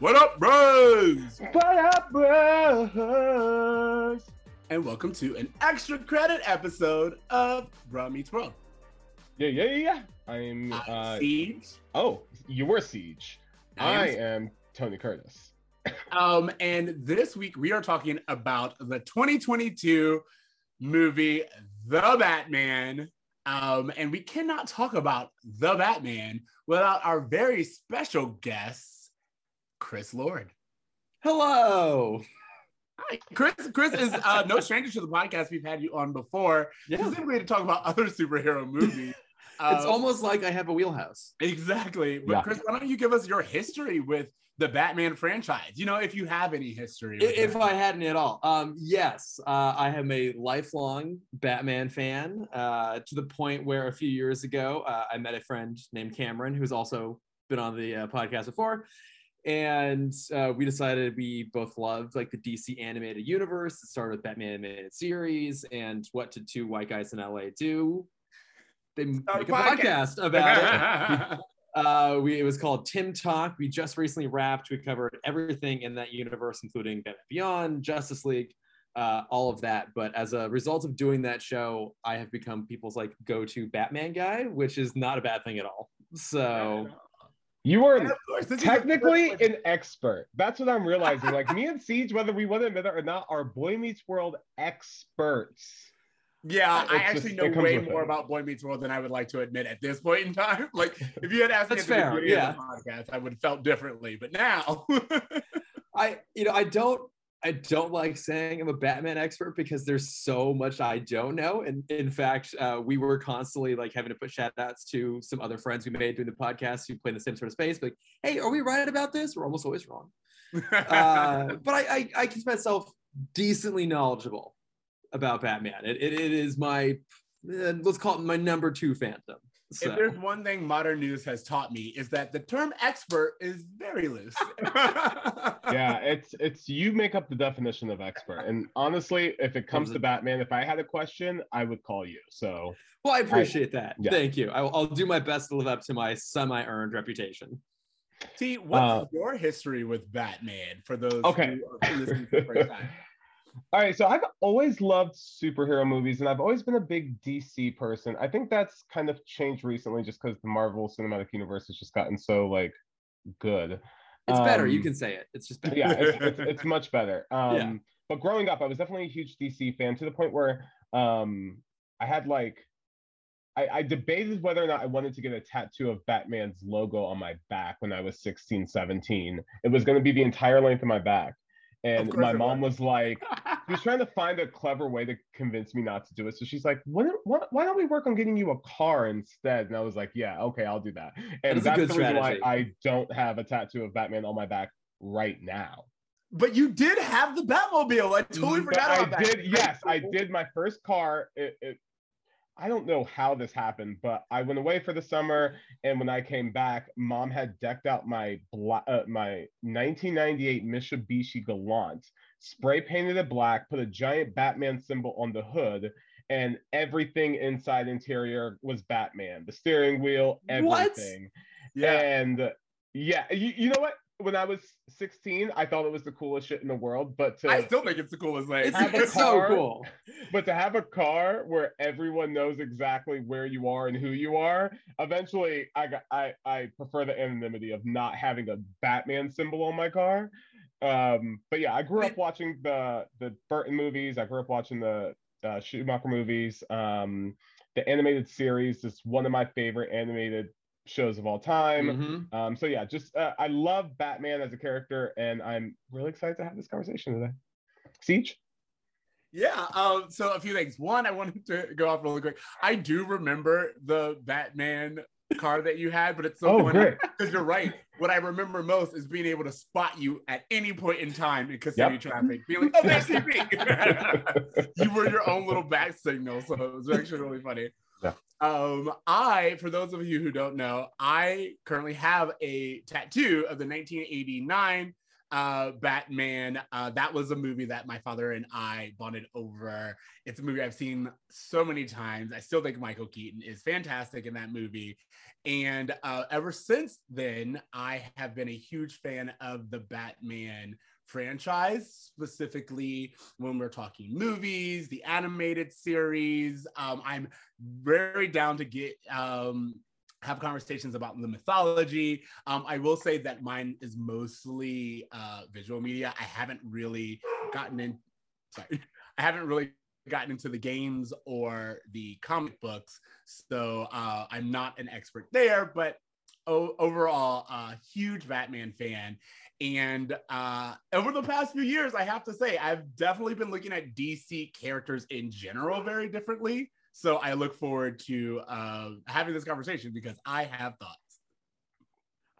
What up, bros? What up, bros? And welcome to an extra credit episode of Bro Meets World. Yeah, yeah, yeah, yeah. I'm I'm uh Siege. oh, you're Siege. I I am- am Tony Curtis. Um, and this week we are talking about the 2022 movie The Batman. Um, and we cannot talk about The Batman without our very special guest, Chris Lord. Hello. Hi, Chris. Chris is uh, no stranger to the podcast. We've had you on before, Yeah. specifically to talk about other superhero movies. It's Um, almost like I have a wheelhouse. exactly. But Yeah. Chris, why don't you give us your history with the Batman franchise? You know, if you have any history. I- If that. I hadn't at all. Um, yes, uh, I am a lifelong Batman fan uh, to the point where a few years ago uh, I met a friend named Cameron who's also been on the uh, podcast before. And uh, we decided we both loved like the DC animated universe. It started with Batman animated series and what did two white guys in LA do? They make Start a a podcast. podcast about it. Uh, we it was called Timm Talk. We just recently wrapped. We covered everything in that universe, including Batman Beyond, Justice League, uh, all of that. But as a result of doing that show, I have become people's like go-to Batman guy, which is not a bad thing at all. So You are And course, this is the technically an expert. That's what I'm realizing. Like me and Siege, whether we want to admit it or not, are Boy Meets World experts. Yeah, I actually just- know way more it. about Boy Meets World than I would like to admit at this point in time. Like, if you had asked me That's at the fair, beginning yeah. of the podcast, I would have felt differently. But now, I, you know, I don't. I don't like saying I'm a Batman expert because there's so much I don't know. And in fact, uh, we were constantly like having to put shout outs to some other friends we made doing the podcast who play in the same sort of space. Like, hey, are we right about this? We're almost always wrong. uh, but I, I, I consider myself decently knowledgeable about Batman. It, it, it is my, uh, let's call it my number two phantom. So, if there's one thing modern news has taught me is that the term expert is very loose. Yeah, it's it's you make up the definition of expert. And honestly, if it comes Comes to Batman, if I had a question, I would call you. So well, I appreciate that. yeah. Thank you. I, will I'll do my best to live up to my semi earned reputation. See, what's Uh, your history with Batman for those Okay. who are listening for the first time? All right, so I've always loved superhero movies and I've always been a big DC person. I think that's kind of changed recently just because the Marvel Cinematic Universe has just gotten so like good. It's better. You Um, can say it. It's just better. yeah, it's, it's, it's much better. Um, Yeah. But growing up, I was definitely a huge DC fan to the point where um, I had like, I, I debated whether or not I wanted to get a tattoo of Batman's logo on my back when I was 16, 17. It was going to be the entire length of my back. And my mom was. was like, she was trying to find a clever way to convince me not to do it. So she's like, why don't, why, why don't we work on getting you a car instead? And I was like, yeah, okay, I'll do that. And is that's the reason why. I don't have a tattoo of Batman on my back right now. But you did have the Batmobile. I totally But forgot I about that. did, yes, I did my first car. It, it, I don't know how this happened, but I went away for the summer, and when I came back, mom had decked out my bla- uh, my 1998 Mitsubishi Galant, spray painted it black, put a giant Batman symbol on the hood, and everything inside interior was Batman. The steering wheel, everything. What? Yeah. And yeah, you, you know what? When I was 16, I thought it was the coolest shit in the world, but to I still think it's the coolest thing. It's, have a so car. cool. but to have a car where everyone knows exactly where you are and who you are, eventually I got I I prefer the anonymity of not having a Batman symbol on my car. Um, but yeah, I grew up watching the the Burton movies. I grew up watching the uh, Schumacher movies. Um, the animated series is one of my favorite animated shows of all time. Mhm. Um, so yeah, just uh, I love Batman as a character, and I'm really excited to have this conversation today. Siege. Yeah. Um, so a few things. One, I wanted to go off really quick. I do remember the Batman car that you had, but it's so Oh, funny great. because you're right. What I remember most is being able to spot you at any point in time in Kissimmee Yep. traffic, being like, "Oh, there's CP." you were your own little bat signal, so it was actually really funny. Yeah. Um, I, for those of you who don't know, I currently have a tattoo of the 1989 uh, Batman. Uh, that was a movie that my father and I bonded over. It's a movie I've seen so many times. I still think Michael Keaton is fantastic in that movie. And uh, ever since then, I have been a huge fan of the Batman franchise, specifically when we're talking movies, the animated series. Um, I'm very down to get um, have conversations about the mythology. Um, I will say that mine is mostly uh, visual media. I haven't really gotten in. Sorry, I haven't really gotten into the games or the comic books, so uh, I'm not an expert there. But o- overall, a uh, huge Batman fan. And uh, over the past few years, I have to say, I've definitely been looking at DC characters in general very differently. So I look forward to uh, having this conversation because I have thoughts.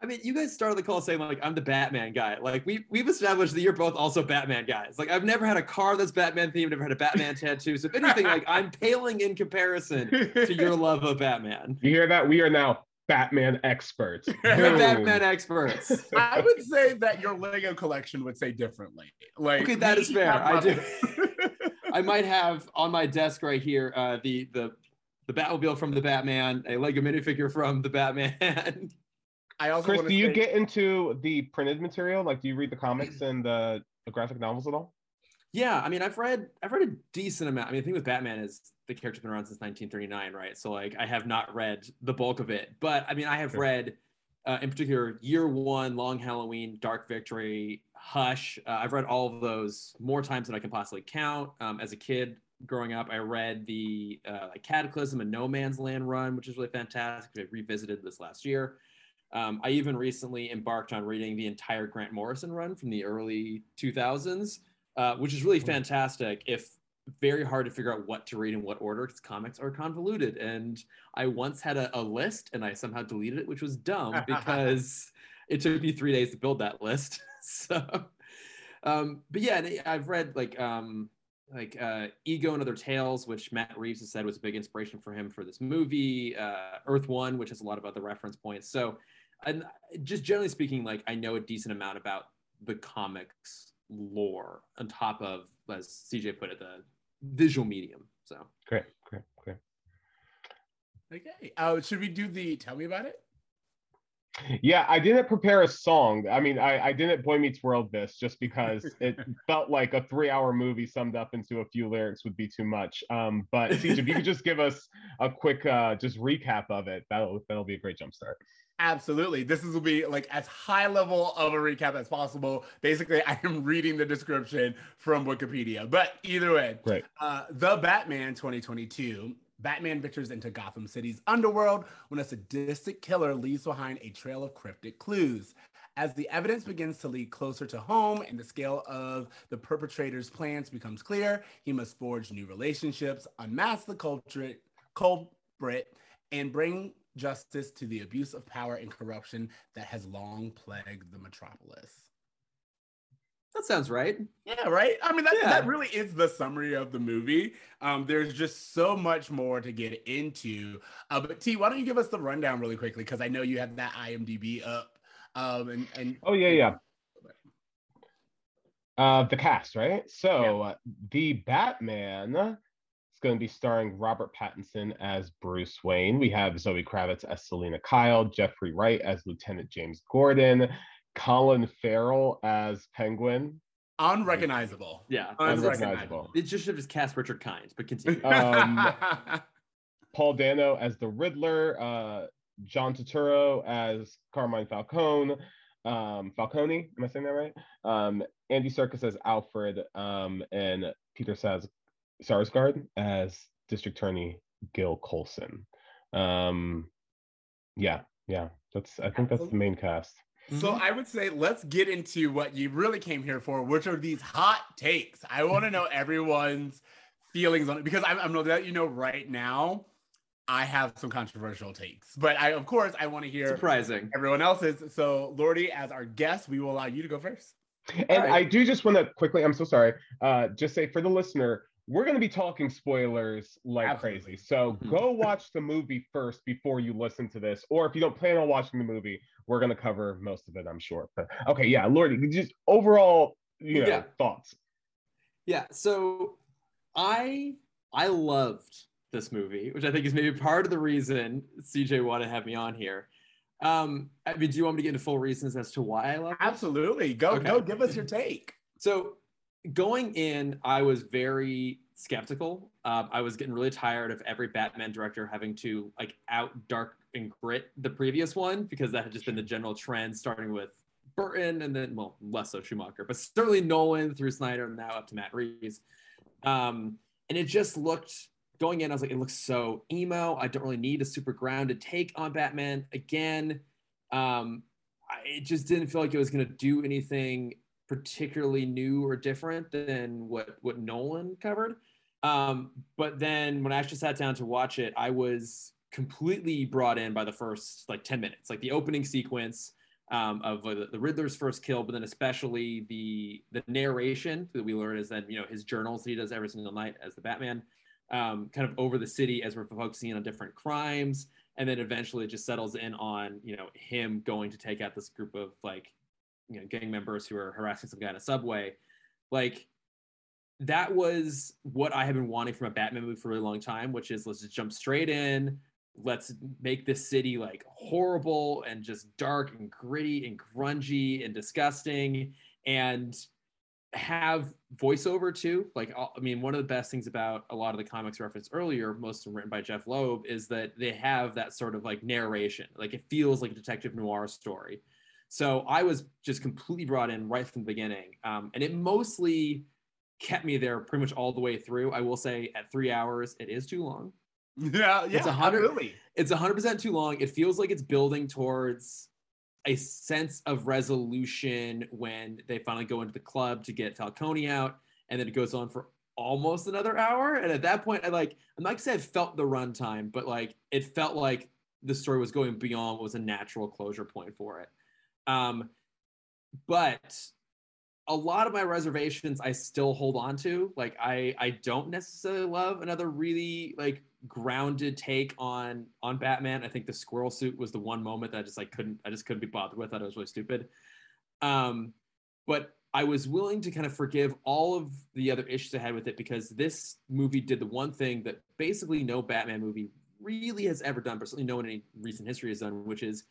I mean, you guys started the call saying like I'm the Batman guy. Like we we've established that you're both also Batman guys. Like I've never had a car that's Batman themed, never had a Batman tattoo. So if anything, like I'm paling in comparison to your love of Batman. You hear that? We are now Batman experts. We're Batman experts. I would say that your Lego collection would say differently. Like okay, that is fair. I do. I might have on my desk right here uh, the the the Batmobile from the Batman, a Lego minifigure from the Batman. I also Chris, do say- you get into the printed material? Like, do you read the comics and the, the graphic novels at all? Yeah, I mean, I've read I've read a decent amount. I mean, the thing with Batman is the character's been around since 1939, right? So like, I have not read the bulk of it, but I mean, I have sure. read, uh, in particular, Year One, Long Halloween, Dark Victory, Hush. Uh, I've read all of those more times than I can possibly count. Um, as a kid growing up, I read the uh, like Cataclysm and No Man's Land run, which is really fantastic. I revisited this last year. Um, I even recently embarked on reading the entire Grant Morrison run from the early 2000s, uh, which is really hmm. fantastic. If very hard to figure out what to read in what order because comics are convoluted. And I once had a, a, list and I somehow deleted it, which was dumb because it took me three days to build that list. so, um, but yeah, I've read like um, like uh, Ego and Other Tails, which Matt Reeves has said was a big inspiration for him for this movie. Uh, Earth One, which has a lot of other reference points. So, and just generally speaking, like I know a decent amount about the comics lore on top of, as CJ put it, the visual medium. So great, great, great. Okay. Uh, should we do the tell me about it? Yeah, I didn't prepare a song. I mean, I, I didn't Boy Meets World this just because it felt like a three hour movie summed up into a few lyrics would be too much. Um, but CJ, if you could just give us a quick uh, just recap of it, that'll that'll be a great jump start. Absolutely. This is will be like as high level of a recap as possible. Basically, I am reading the description from Wikipedia. But either way, right. Uh, the Batman 2022 Batman ventures into Gotham City's underworld when a sadistic killer leaves behind a trail of cryptic clues. As the evidence begins to lead closer to home and the scale of the perpetrator's plans becomes clear, he must forge new relationships, unmask the culprit, culprit and bring justice to the abuse of power and corruption that has long plagued the metropolis. That sounds right. Yeah, right. I mean, that, yeah. that really is the summary of the movie. Um, there's just so much more to get into. Uh, but T, why don't you give us the rundown really quickly? Because I know you have that IMDb up. Um, and, and oh yeah, yeah. Uh, the cast, right? So yeah. uh, the Batman is going to be starring Robert Pattinson as Bruce Wayne. We have Zoe Kravitz as Selina Kyle, Jeffrey Wright as Lieutenant James Gordon, Colin Farrell as Penguin. Unrecognizable. Yeah, unrecognizable. It just should have just cast Richard Kind, but continue. Um, Paul Dano as the Riddler, uh, John Turturro as Carmine Falcone, um, Falcone, am I saying that right? Um, Andy Serkis as Alfred, um, and Peter Saz- Sarsgaard as District Attorney Gil Colson. Um, yeah, yeah, that's I think that's the main cast. So mm-hmm. I would say let's get into what you really came here for, which are these hot takes. I want to know everyone's feelings on it because I'm, I'm that you know right now. I have some controversial takes, but I, of course, I want to hear surprising everyone else's. So, Lordy, as our guest, we will allow you to go first. And right. I do just want to quickly, I'm so sorry, uh, just say for the listener, we're going to be talking spoilers like Absolutely. crazy. So mm-hmm. go watch the movie first before you listen to this. Or if you don't plan on watching the movie, we're gonna cover most of it, I'm sure. But okay, yeah, Lordy, just overall, you know, Yeah. thoughts. Yeah, so I I loved this movie, which I think is maybe part of the reason CJ wanted to have me on here. Um, I mean, do you want me to get into full reasons as to why I love it? Absolutely. Go Okay. go give us your take. So going in, I was very skeptical. Um, I was getting really tired of every Batman director having to like out dark and grit the previous one because that had just been the general trend, starting with Burton and then well, less so Schumacher, but certainly Nolan through Snyder and now up to Matt Reeves. Um, and it just looked going in, I was like, it looks so emo. I don't really need a super grounded take on Batman again. Um, I, it just didn't feel like it was going to do anything particularly new or different than what what Nolan covered. Um, but then when I actually sat down to watch it, I was completely brought in by the first like 10 minutes, like the opening sequence um, of uh, the Riddler's first kill, but then especially the the narration that we learn is then you know his journals that he does every single night as the Batman, um, kind of over the city as we're focusing on different crimes, and then eventually it just settles in on you know him going to take out this group of like you know gang members who are harassing some guy in a subway, like that was what I have been wanting from a Batman movie for a really long time, which is let's just jump straight in. Let's make this city like horrible and just dark and gritty and grungy and disgusting and have voiceover too. Like, I mean, one of the best things about a lot of the comics referenced earlier, most written by Jeph Loeb, is that they have that sort of like narration. Like, it feels like a detective noir story. So I was just completely brought in right from the beginning. Um, and it mostly kept me there pretty much all the way through. I will say at three hours, it is too long. Yeah, yeah, It's a hundred- absolutely. It's 100% too long. It feels like it's building towards a sense of resolution when they finally go into the club to get Falcone out. And then it goes on for almost another hour. And at that point, I like, I'm not gonna say I felt the runtime, but like it felt like the story was going beyond what was a natural closure point for it. Um, but a lot of my reservations I still hold on to. Like I I don't necessarily love another really like grounded take on on Batman. I think the squirrel suit was the one moment that I just like couldn't I just couldn't be bothered with. I thought it was really stupid. Um, but I was willing to kind of forgive all of the other issues I had with it because this movie did the one thing that basically no Batman movie really has ever done, but certainly no one in any recent history has done, which is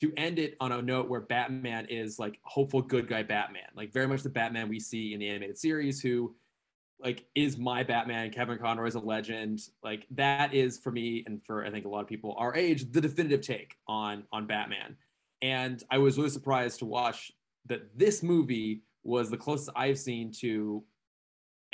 to end it on a note where Batman is like hopeful good guy Batman, like very much the Batman we see in the animated series, who like is my Batman. Kevin Conroy is a legend. Like that is for me and for I think a lot of people our age the definitive take on on Batman. And I was really surprised to watch that this movie was the closest I've seen to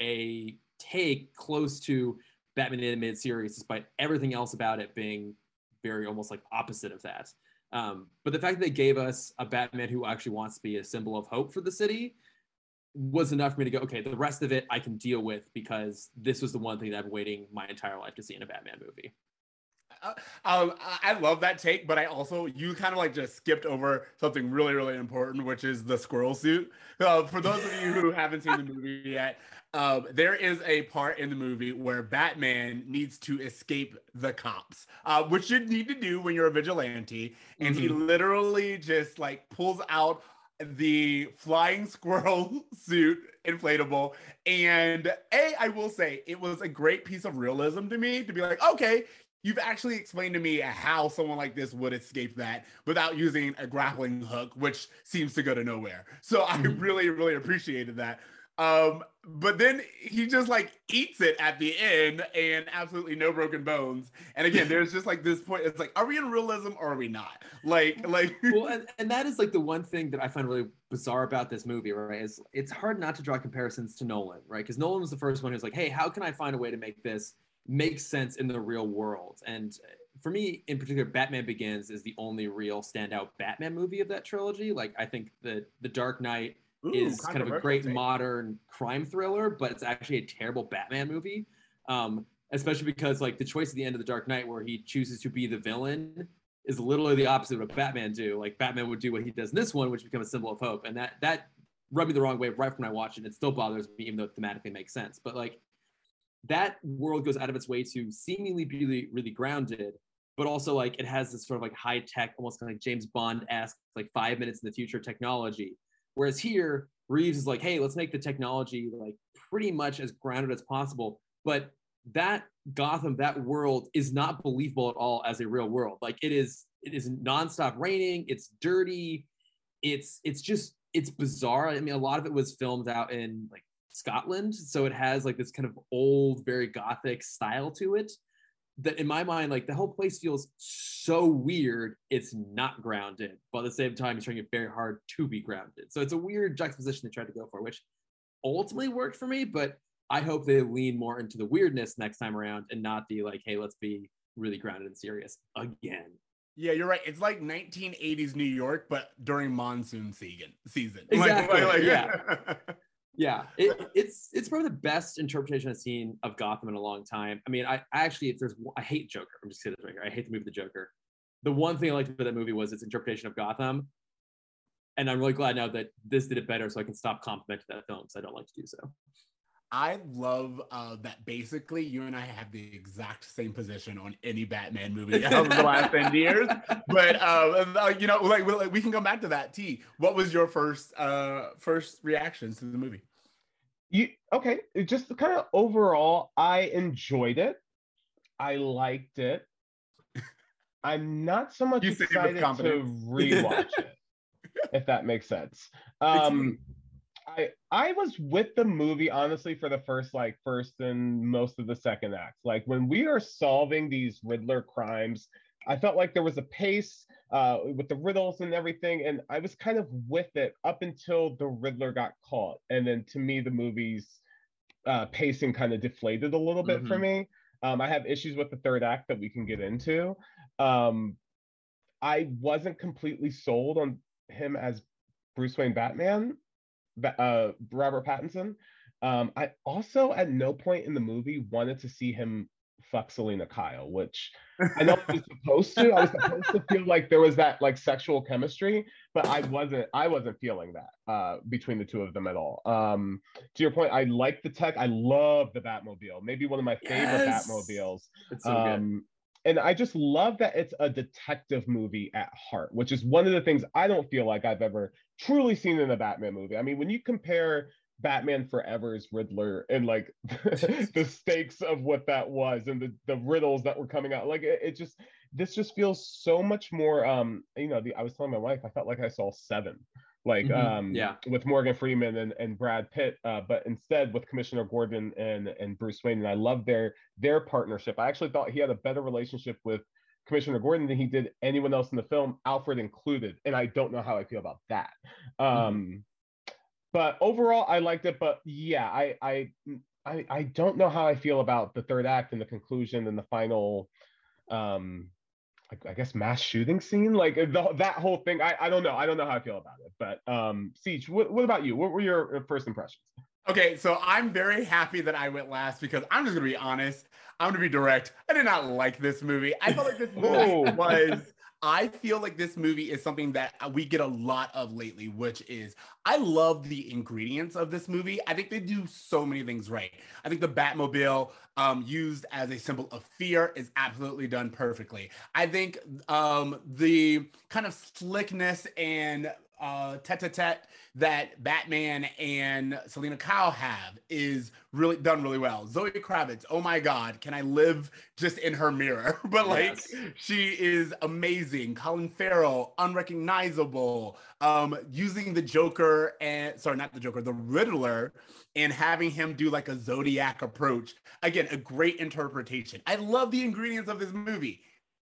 a take close to Batman animated series, despite everything else about it being very almost like opposite of that. Um, but the fact that they gave us a Batman who actually wants to be a symbol of hope for the city was enough for me to go, okay, the rest of it I can deal with because this was the one thing that I've been waiting my entire life to see in a Batman movie. Uh, um, I love that take, but I also you kind of like just skipped over something really, really important, which is the squirrel suit. Uh, for those of you who haven't seen the movie yet, um, there is a part in the movie where Batman needs to escape the cops, uh, which you need to do when you're a vigilante, and he literally just like pulls out the flying squirrel suit inflatable and a i will say it was a great piece of realism to me to be like okay you've actually explained to me how someone like this would escape that without using a grappling hook, which seems to go to nowhere. So I Mhm. really, really appreciated that. Um, but then he just like eats it at the end and absolutely no broken bones. And again, there's just like this point, it's like, are we in realism or are we not? Like, like well, and, and that is like the one thing that I find really bizarre about this movie, right? Is it's hard not to draw comparisons to Nolan, right? Because Nolan was the first one who's like, hey, how can I find a way to make this make sense in the real world? And for me, in particular, Batman Begins is the only real standout Batman movie of that trilogy. Like, I think the The Dark Knight ooh, is kind of a great take. modern crime thriller, but it's actually a terrible Batman movie. Um, especially because like the choice at the end of the Dark Knight, where he chooses to be the villain, is literally the opposite of what Batman do. Like Batman would do what he does in this one, which becomes a symbol of hope, and that that rubbed me the wrong way right from when I watched it. It still bothers me, even though it thematically makes sense. But like that world goes out of its way to seemingly be really, really grounded, but also like it has this sort of like high tech, almost kind of like James Bond esque, like five minutes in the future technology. Whereas here, Reeves is like, hey, let's make the technology like pretty much as grounded as possible. But that Gotham, that world is not believable at all as a real world. Like it is, it is nonstop raining. It's dirty. It's it's just it's bizarre. I mean, a lot of it was filmed out in like Scotland, so it has like this kind of old, very gothic style to it. That in my mind, like the whole place feels so weird. It's not grounded, but at the same time, it's trying it very hard to be grounded. So it's a weird juxtaposition they tried to go for, which ultimately worked for me. But I hope they lean more into the weirdness next time around and not the like, hey, let's be really grounded and serious again. Yeah, you're right. It's like 1980s New York, but during monsoon season. Season. Exactly. Like, like, yeah. yeah. It, it's it's probably the best interpretation I've seen of Gotham in a long time. I mean, I, I actually, if there's, I hate Joker. I'm just this right here. I hate the movie The Joker. The one thing I liked about that movie was its interpretation of Gotham, and I'm really glad now that this did it better, so I can stop complimenting that film because I don't like to do so. I love uh, that basically you and I have the exact same position on any Batman movie over the last 10 years. But, uh, uh, you know, like, like, we can come back to that. T, what was your first uh, first reactions to the movie? You Okay. Just kind of overall, I enjoyed it. I liked it. I'm not so much excited to rewatch it, if that makes sense. Um, I I was with the movie honestly for the first like first and most of the second act. Like when we are solving these Riddler crimes, I felt like there was a pace uh, with the riddles and everything, and I was kind of with it up until the Riddler got caught, and then to me the movie's uh, pacing kind of deflated a little bit mm-hmm. for me. Um, I have issues with the third act that we can get into. Um, I wasn't completely sold on him as Bruce Wayne Batman uh, Robert Pattinson. Um, I also at no point in the movie wanted to see him fuck Selina Kyle, which I know I was supposed to. I was supposed to feel like there was that like sexual chemistry, but I wasn't. I wasn't feeling that uh, between the two of them at all. Um, to your point, I like the tech. I love the Batmobile. Maybe one of my favorite yes. Batmobiles. It's so um, good and I just love that it's a detective movie at heart, which is one of the things I don't feel like I've ever truly seen in a Batman movie. I mean, when you compare Batman Forever's Riddler and like the stakes of what that was and the, the riddles that were coming out, like it, it just this just feels so much more um, you know, the I was telling my wife, I felt like I saw seven like mm-hmm. um yeah with Morgan Freeman and, and Brad Pitt uh, but instead with Commissioner Gordon and and Bruce Wayne and I love their their partnership I actually thought he had a better relationship with Commissioner Gordon than he did anyone else in the film Alfred included and I don't know how I feel about that mm-hmm. um but overall I liked it but yeah I I I, I don't know how I feel about the third act and the conclusion and the final um I guess mass shooting scene, like the, that whole thing. I, I don't know. I don't know how I feel about it. But um, Siege, what, what about you? What were your uh, first impressions? Okay, so I'm very happy that I went last because I'm just gonna be honest. I'm gonna be direct. I did not like this movie. I felt like this movie was I feel like this movie is something that we get a lot of lately, which is I love the ingredients of this movie. I think they do so many things right. I think the Batmobile um, used as a symbol of fear is absolutely done perfectly. I think um, the kind of slickness and uh, tete-a-tete that Batman and Selina Kyle have is really done really well. Zoe Kravitz, oh my God, can I live just in her mirror? but like, yes. she is amazing. Colin Farrell, unrecognizable. Um, using the Joker and sorry, not the Joker, the Riddler, and having him do like a zodiac approach. Again, a great interpretation. I love the ingredients of this movie.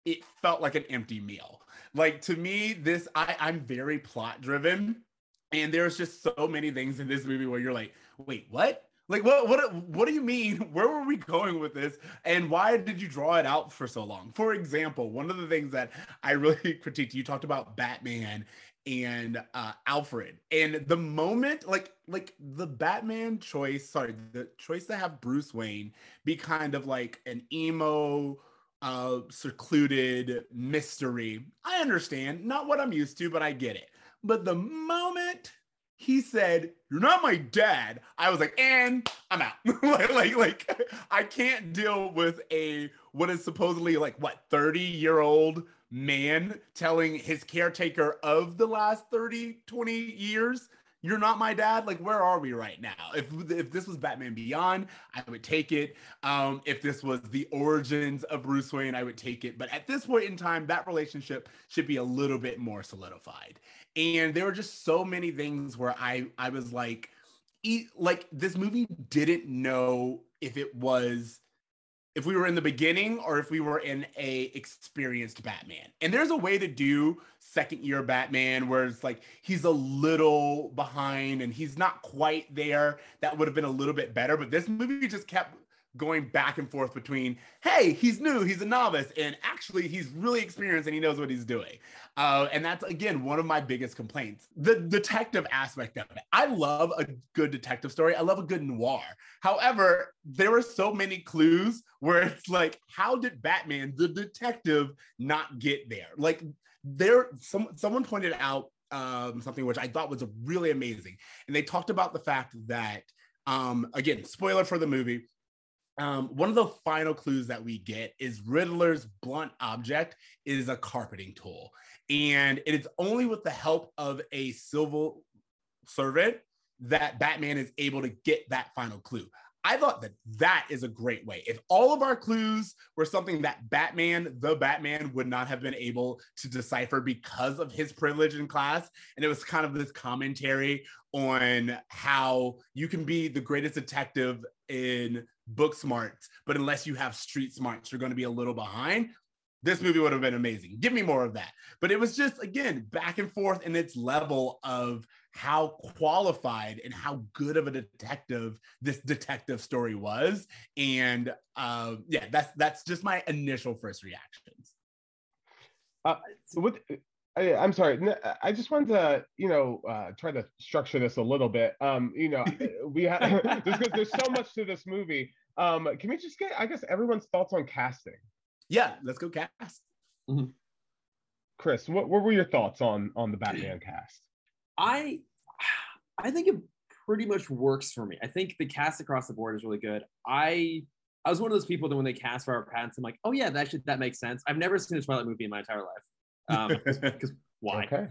It felt like an empty meal. Like to me, this I, I'm very plot driven and there's just so many things in this movie where you're like, wait, what? Like what what what do you mean? Where were we going with this? And why did you draw it out for so long? For example, one of the things that I really critiqued, you talked about Batman and uh, Alfred. And the moment, like, like the Batman choice, sorry, the choice to have Bruce Wayne be kind of like an emo, uh, secluded mystery. I understand, not what I'm used to, but I get it. But the moment he said, "You're not my dad." I was like, "And I'm out." like, like, like, I can't deal with a what is supposedly like what 30 year old man telling his caretaker of the last 30, 20 years, "You're not my dad." Like, where are we right now? If if this was Batman Beyond, I would take it. Um, if this was the origins of Bruce Wayne, I would take it. But at this point in time, that relationship should be a little bit more solidified and there were just so many things where I I was like, like this movie didn't know if it was if we were in the beginning or if we were in a experienced Batman. And there's a way to do second year Batman where it's like he's a little behind and he's not quite there. That would have been a little bit better, but this movie just kept going back and forth between, hey, he's new, he's a novice, and actually he's really experienced and he knows what he's doing. Uh, and that's again one of my biggest complaints. The detective aspect of it. I love a good detective story. I love a good noir. However, there were so many clues where it's like, how did Batman, the detective, not get there? Like there, some someone pointed out um, something which I thought was really amazing, and they talked about the fact that um, again, spoiler for the movie, um, one of the final clues that we get is Riddler's blunt object is a carpeting tool. And it is only with the help of a civil servant that Batman is able to get that final clue. I thought that that is a great way. If all of our clues were something that Batman, the Batman, would not have been able to decipher because of his privilege in class, and it was kind of this commentary on how you can be the greatest detective in book smarts, but unless you have street smarts, you're going to be a little behind. This movie would have been amazing. Give me more of that. But it was just, again, back and forth in its level of how qualified and how good of a detective this detective story was. And uh, yeah, that's that's just my initial first reactions. Uh, so with I, am sorry. I just wanted to, you know, uh, try to structure this a little bit. Um, you know, we have there's, there's so much to this movie. Um, can we just get, I guess, everyone's thoughts on casting? Yeah, let's go cast. Mm-hmm. Chris, what, what were your thoughts on on the Batman cast? I I think it pretty much works for me. I think the cast across the board is really good. I I was one of those people that when they cast Robert Pattinson, I'm like, oh yeah, that should that makes sense. I've never seen a Twilight movie in my entire life. Um, because why? Okay.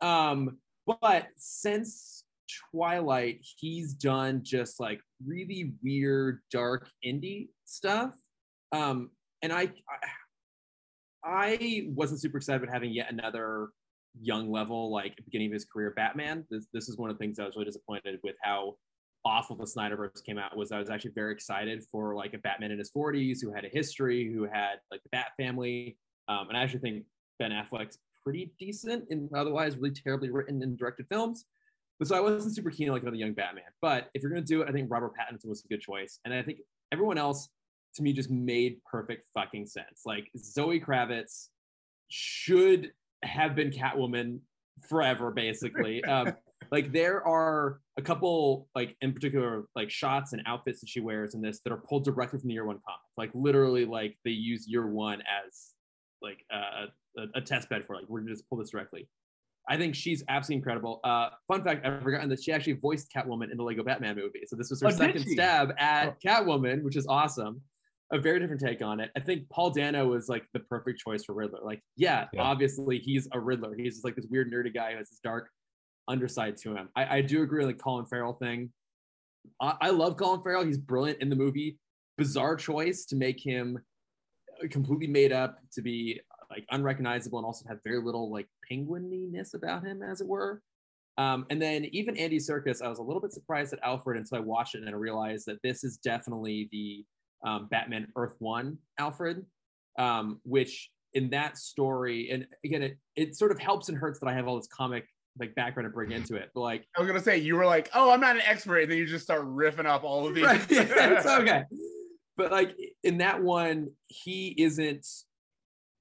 Um, but since Twilight, he's done just like really weird, dark indie stuff. Um, and I, I, I wasn't super excited about having yet another young level, like beginning of his career Batman. This, this is one of the things I was really disappointed with how awful the Snyderverse came out. Was I was actually very excited for like a Batman in his 40s who had a history, who had like the Bat family. Um, and I actually think Ben Affleck's pretty decent in otherwise really terribly written and directed films. But so I wasn't super keen on like another young Batman. But if you're gonna do it, I think Robert Pattinson was a good choice. And I think everyone else to me just made perfect fucking sense. Like Zoe Kravitz should have been Catwoman forever, basically. um, like there are a couple like in particular like shots and outfits that she wears in this that are pulled directly from the year one comic like literally like they use year one as like uh, a, a test bed for like we're gonna just pull this directly I think she's absolutely incredible. Uh, fun fact, I've forgotten that she actually voiced Catwoman in the Lego Batman movie. So this was her oh, second stab at oh. Catwoman, which is awesome. A very different take on it. I think Paul Dano was like the perfect choice for Riddler. Like, yeah, yeah. obviously he's a Riddler. He's just like this weird nerdy guy who has this dark underside to him. I, I do agree with the Colin Farrell thing. I, I love Colin Farrell. He's brilliant in the movie. Bizarre choice to make him completely made up to be like unrecognizable and also have very little like penguininess about him, as it were. Um, and then even Andy Serkis, I was a little bit surprised at Alfred until I watched it and I realized that this is definitely the um, Batman Earth One Alfred, um, which in that story, and again, it it sort of helps and hurts that I have all this comic like background to bring into it. But like I was gonna say, you were like, "Oh, I'm not an expert," and then you just start riffing up all of these. Right. it's okay. But like in that one, he isn't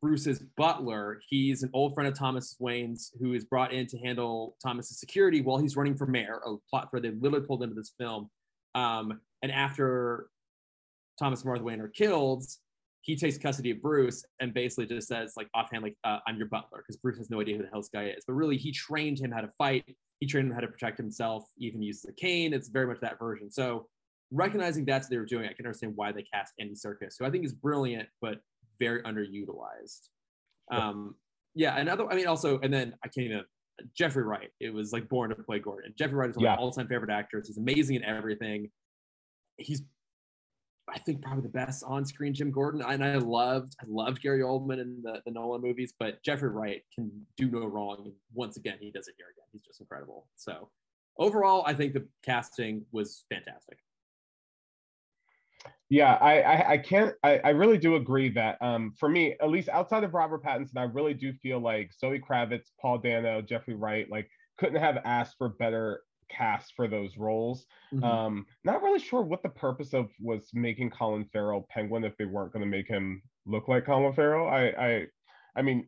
Bruce's butler. He's an old friend of Thomas Wayne's who is brought in to handle Thomas's security while he's running for mayor. A plot thread they literally pulled into this film. Um, and after Thomas and Martha Wayne are killed, he takes custody of Bruce and basically just says, like offhand, like uh, I'm your butler, because Bruce has no idea who the hell this guy is. But really, he trained him how to fight. he trained him how to protect himself, even uses a cane. It's very much that version. So recognizing that's what they were doing, I can understand why they cast Andy Serkis, who I think is brilliant, but very underutilized. Um, yeah, another. I mean, also, and then I can't even. Jeffrey Wright. It was like born to play Gordon. Jeffrey Wright is one Yeah. of my all-time favorite actors. He's amazing in everything. He's, I think, probably the best on-screen Jim Gordon. And I loved, I loved Gary Oldman in the, the Nolan movies, but Jeffrey Wright can do no wrong. And once again, he does it here again. He's just incredible. So overall, I think the casting was fantastic. Yeah, I I, I can't I, I really do agree that um for me, at least outside of Robert Pattinson, I really do feel like Zoe Kravitz, Paul Dano, Jeffrey Wright, like couldn't have asked for better cast for those roles. Mhm. Um, not really sure what the purpose of was making Colin Farrell Penguin if they weren't going to make him look like Colin Farrell. I I I mean,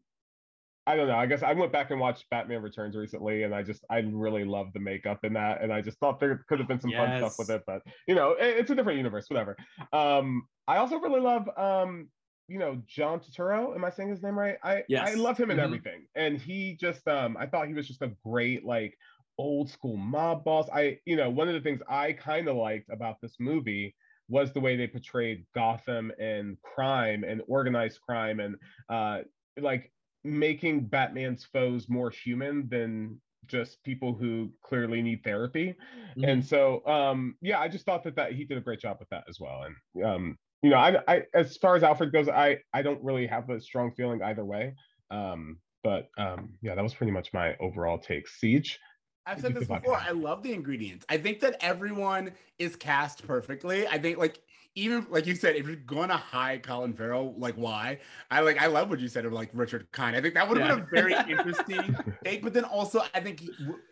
I don't know. I guess I went back and watched Batman Returns recently, and I just I really loved the makeup in that, and I just thought there could have been some fun stuff with it, but you know, it- it's a different universe, whatever. Um, I also really love um, you know, John Turturro. Am I saying his name right? I I love him in Mhm. everything, and he just um, I thought he was just a great like old school mob boss. I you know, one of the things I kind of liked about this movie was the way they portrayed Gotham and crime and organized crime and uh like making Batman's foes more human than just people who clearly need therapy. Mhm. And so um yeah, I just thought that that he did a great job with that as well. And um you know, I, I as far as Alfred goes, I I don't really have a strong feeling either way. Um but um yeah, that was pretty much my overall take. Siege. I've said this before. I love the ingredients. I think that everyone is cast perfectly. I think like even like you said, if you're going to hide Colin Farrell, like why? I like I love what you said of like Richard Kind. I think that would have been a very interesting take. But then also, I think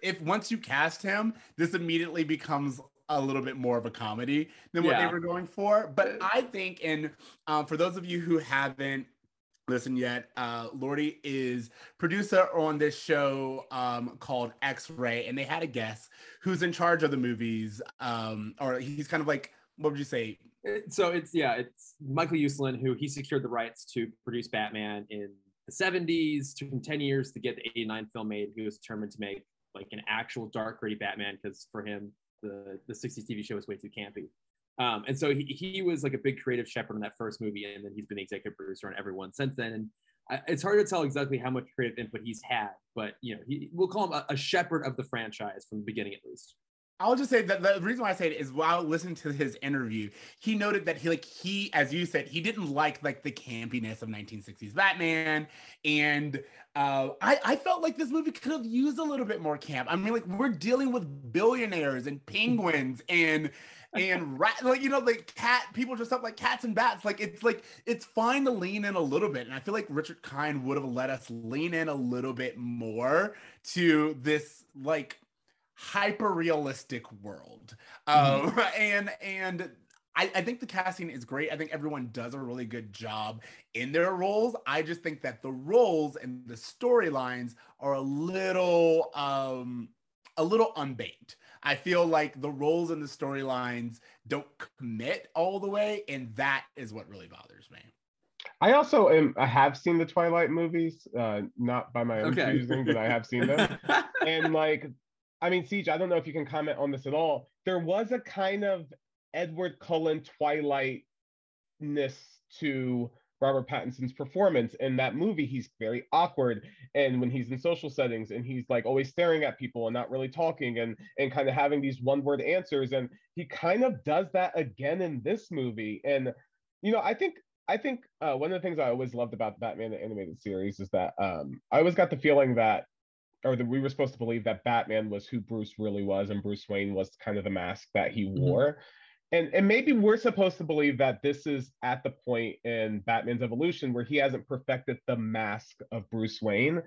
if once you cast him, this immediately becomes a little bit more of a comedy than what they were going for. But I think, and um, for those of you who haven't listened yet, uh, Lordy is producer on this show um, called X Ray, and they had a guest who's in charge of the movies, um, or he's kind of like, what would you say? So it's yeah, it's Michael Uslan who he secured the rights to produce Batman in the 70s. Took him 10 years to get the 89 film made. He was determined to make like an actual dark, gritty Batman because for him the the 60s TV show was way too campy. Um, and so he, he was like a big creative shepherd in that first movie, and then he's been the executive producer on everyone since then. And I, it's hard to tell exactly how much creative input he's had, but you know, he, we'll call him a, a shepherd of the franchise from the beginning at least. I'll just say that the reason why I say it is while listening to his interview, he noted that he like he, as you said, he didn't like like the campiness of 1960s Batman, and uh, I I felt like this movie could have used a little bit more camp. I mean, like we're dealing with billionaires and penguins and and rat like you know like cat people dress up like cats and bats. Like it's like it's fine to lean in a little bit, and I feel like Richard Kind would have let us lean in a little bit more to this like hyper realistic world um and and I, I think the casting is great. I think everyone does a really good job in their roles. I just think that the roles and the storylines are a little um a little unbaked. I feel like the roles and the storylines don't commit all the way and that is what really bothers me. I also am I have seen the Twilight movies, uh, not by my own Okay. choosing, but I have seen them. and like I mean, Siege, I don't know if you can comment on this at all. There was a kind of Edward Cullen Twilight ness to Robert Pattinson's performance in that movie. He's very awkward, and when he's in social settings, and he's like always staring at people and not really talking, and and kind of having these one word answers, and he kind of does that again in this movie. And you know, I think I think uh, one of the things I always loved about the Batman the animated series is that um, I always got the feeling that or that we were supposed to believe that Batman was who Bruce really was, and Bruce Wayne was kind of the mask that he wore. And and maybe we're supposed to believe that this is at the point in Batman's evolution where he hasn't perfected the mask of Bruce Wayne.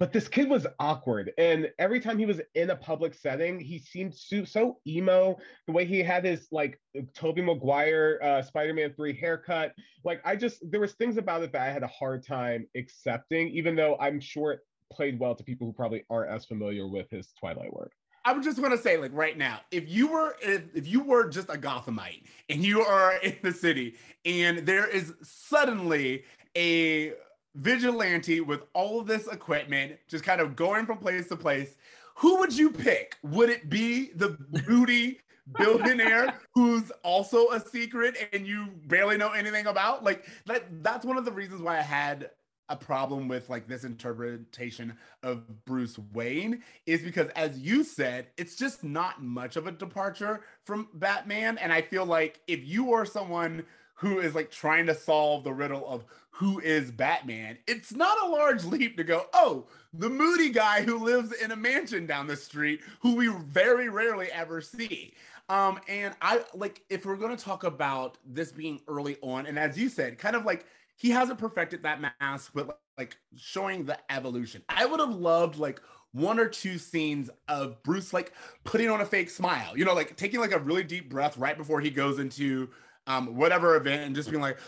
But this kid was awkward, and every time he was in a public setting, he seemed so, so emo. The way he had his like Tobey Maguire uh, Spider-Man three haircut, like I just there was things about it that I had a hard time accepting, even though I'm sure played well to people who probably aren't as familiar with his Twilight work. I would just want to say, like right now, if you were if, if you were just a Gothamite and you are in the city and there is suddenly a vigilante with all of this equipment, just kind of going from place to place, who would you pick? Would it be the booty billionaire who's also a secret and you barely know anything about? Like that that's one of the reasons why I had a problem with like this interpretation of Bruce Wayne is because as you said, it's just not much of a departure from Batman and I feel like if you are someone who is like trying to solve the riddle of who is Batman, it's not a large leap to go, oh, the moody guy who lives in a mansion down the street who we very rarely ever see. Um, and I like if we're gonna talk about this being early on, and as you said, kind of like he hasn't perfected that mask, but like showing the evolution. I would have loved like one or two scenes of Bruce like putting on a fake smile, you know, like taking like a really deep breath right before he goes into um whatever event and just being like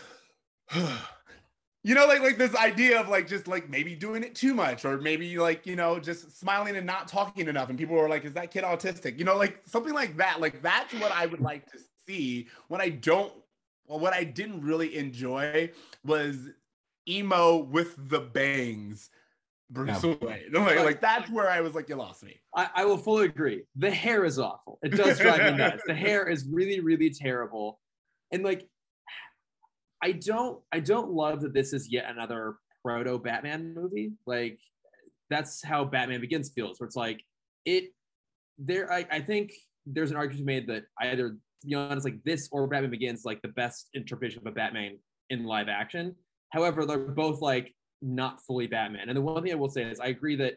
you know like like this idea of like just like maybe doing it too much or maybe like you know just smiling and not talking enough. And people are like is that kid autistic? You know like something like that. Like that's what i would like to see when i don't well what i didn't really enjoy was emo with the bangs Bruce yeah. Wayne. Like, like, that's where I was like, you lost me. I, I will fully agree. The hair is awful. It does drive me nuts. The hair is really, really terrible. And like I don't I don't love that this is yet another proto Batman movie. Like that's how Batman Begins feels, where it's like it there I, I think there's an argument made that either to be honest, like this or Batman Begins like the best interpretation of a Batman in live action. However, they're both like not fully Batman. And the one thing I will say is I agree that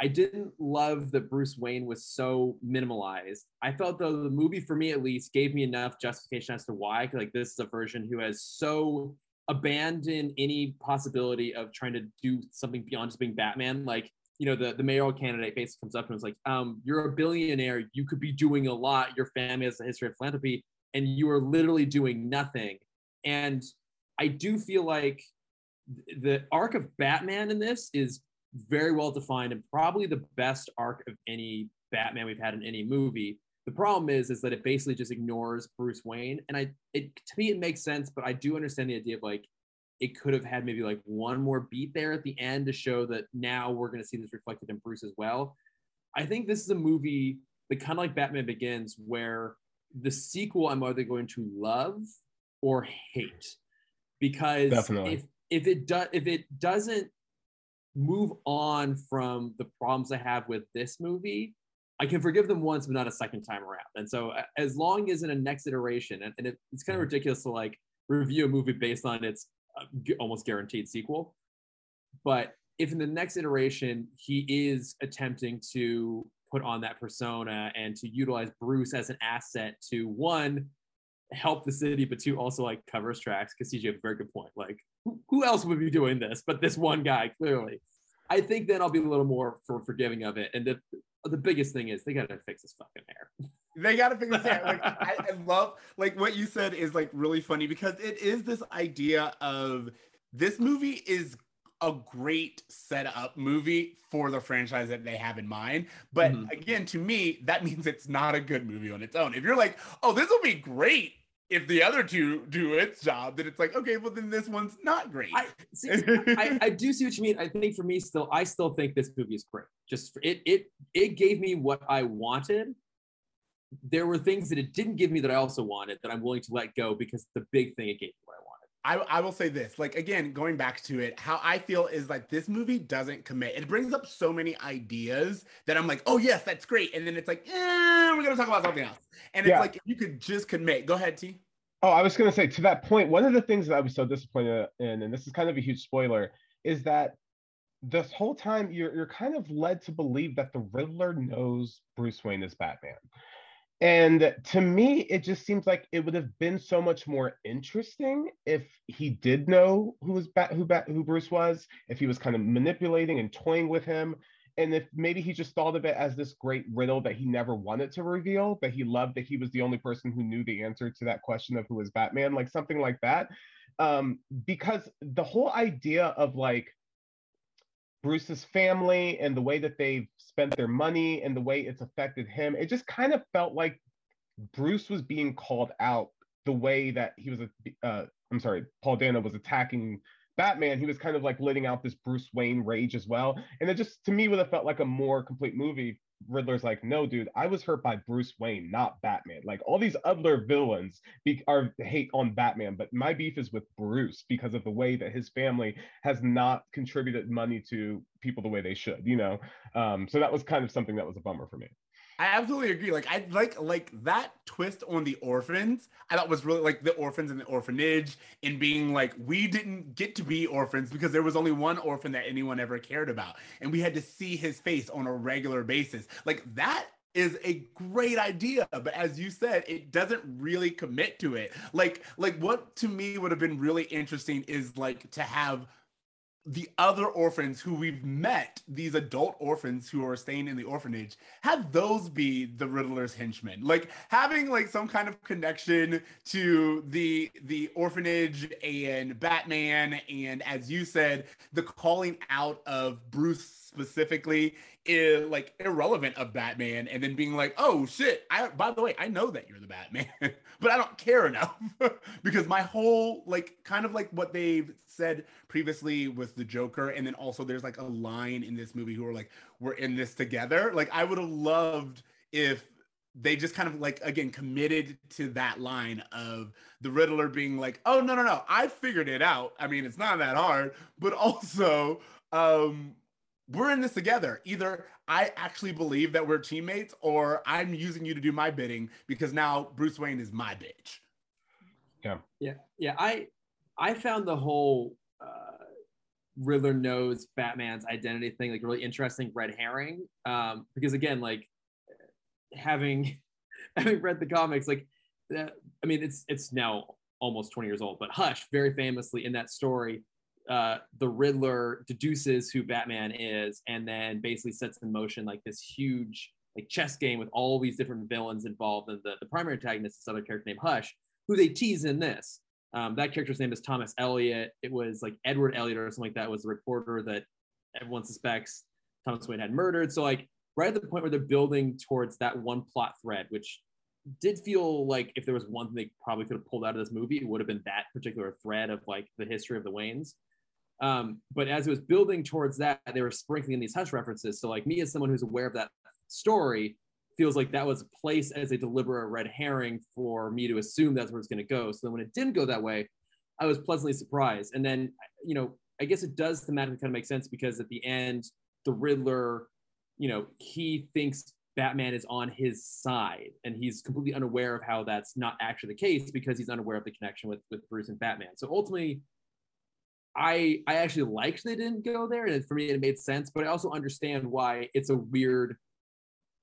I didn't love that Bruce Wayne was so minimalized. I felt though the movie, for me at least, gave me enough justification as to why. Like this is a version who has so abandoned any possibility of trying to do something beyond just being Batman. Like you know, the the mayoral candidate basically comes up and was like, um, "You're a billionaire. You could be doing a lot. Your family has a history of philanthropy, and you are literally doing nothing." And I do feel like the arc of Batman in this is very well defined and probably the best arc of any Batman we've had in any movie. The problem is, is that it basically just ignores Bruce Wayne, and I, it to me it makes sense, but I do understand the idea of like it could have had maybe like one more beat there at the end to show that now we're going to see this reflected in Bruce as well. I think this is a movie that kind of like Batman Begins, where the sequel I'm either going to love or hate, because Definitely. if if it does if it doesn't move on from the problems I have with this movie, I can forgive them once, but not a second time around. And so, as long as in a next iteration, and, and it, it's kind of mm-hmm. ridiculous to like review a movie based on its almost guaranteed sequel, but if in the next iteration he is attempting to put on that persona and to utilize Bruce as an asset to one help the city, but two also like covers tracks because CJ a very good point. Like who, else would be doing this but this one guy clearly? I think then i'll be a little more for forgiving of it. And the, the biggest thing is they gotta fix his fucking hair they gotta fix his hair like I, I love like what you said is like really funny because it is this idea of this movie is a great setup movie for the franchise that they have in mind. But mm-hmm. again, to me, that means it's not a good movie on its own. If you're like, oh, this will be great if the other two do its job, then it's like, okay, well then this one's not great. I, see, I, I, do see what you mean. I think for me, still, I still think this movie is great. Just it, it, it gave me what I wanted. There were things that it didn't give me that I also wanted that I'm willing to let go because the big thing it gave me what I wanted. I, I will say this, like again, going back to it, how I feel is like this movie doesn't commit. It brings up so many ideas that I'm like, oh yes, that's great, and then it's like, eh, we're gonna talk about something else, and it's yeah. like you could just commit. Go ahead, T. Oh, I was gonna say to that point, one of the things that I was so disappointed in, and this is kind of a huge spoiler, is that this whole time you're you're kind of led to believe that the Riddler knows Bruce Wayne is Batman. And to me, it just seems like it would have been so much more interesting if he did know who was Bat, who Bat, who Bruce was, if he was kind of manipulating and toying with him, and if maybe he just thought of it as this great riddle that he never wanted to reveal, that he loved that he was the only person who knew the answer to that question of who was Batman, like something like that. Um, because the whole idea of like Bruce's family and the way that they've spent their money and the way it's affected him, it just kind of felt like Bruce was being called out the way that he was, uh, I'm sorry, Paul Dano was attacking Batman. He was kind of like letting out this Bruce Wayne rage as well. And it just, to me, would have felt like a more complete movie Riddler's like, no, dude, I was hurt by Bruce Wayne, not Batman. Like all these other villains be- are hate on Batman, but my beef is with Bruce because of the way that his family has not contributed money to people the way they should, you know. Um, so that was kind of something that was a bummer for me. I absolutely agree. Like I like like that twist on the orphans. I thought was really like the orphans and the orphanage and being like we didn't get to be orphans because there was only one orphan that anyone ever cared about, and we had to see his face on a regular basis. Like that is a great idea but as you said it doesn't really commit to it like like what to me would have been really interesting is like to have the other orphans who we've met, these adult orphans who are staying in the orphanage, have those be the Riddler's henchmen. Like having like some kind of connection to the the orphanage and Batman, and as you said, the calling out of Bruce specifically is like irrelevant of Batman and then being like, oh shit, I by the way, I know that you're the Batman, but I don't care enough because my whole like kind of like what they've said previously with the Joker, and then also there's like a line in this movie who are like, we're in this together. Like I would have loved if they just kind of like again committed to that line of the Riddler being like, "Oh no no no, I figured it out. I mean, it's not that hard." But also, um, we're in this together. Either I actually believe that we're teammates, or I'm using you to do my bidding because now Bruce Wayne is my bitch. Yeah, yeah, yeah. I I found the whole uh, Riddler knows Batman's identity thing like really interesting red herring um, because again, like having having read the comics, like I mean, it's it's now almost 20 years old, but Hush very famously in that story uh, the Riddler deduces who Batman is, and then basically sets in motion like this huge like chess game with all these different villains involved. And the, the primary antagonist is this other character named Hush, who they tease in this. Um, that character's name is Thomas Elliot. It was like Edward Elliot or something like that was the reporter that everyone suspects Thomas Wayne had murdered. So like right at the point where they're building towards that one plot thread, which did feel like if there was one thing they probably could have pulled out of this movie, it would have been that particular thread of like the history of the Waynes. Um, but as it was building towards that, they were sprinkling in these hush references. So, like me, as someone who's aware of that story, feels like that was placed as a deliberate red herring for me to assume that's where it's going to go. So then when it didn't go that way, I was pleasantly surprised. And then, you know, I guess it does thematically kind of make sense because at the end, the Riddler, you know, he thinks Batman is on his side, and he's completely unaware of how that's not actually the case because he's unaware of the connection with with Bruce and Batman. So ultimately, I I actually liked they didn't go there, and for me it made sense. But I also understand why it's a weird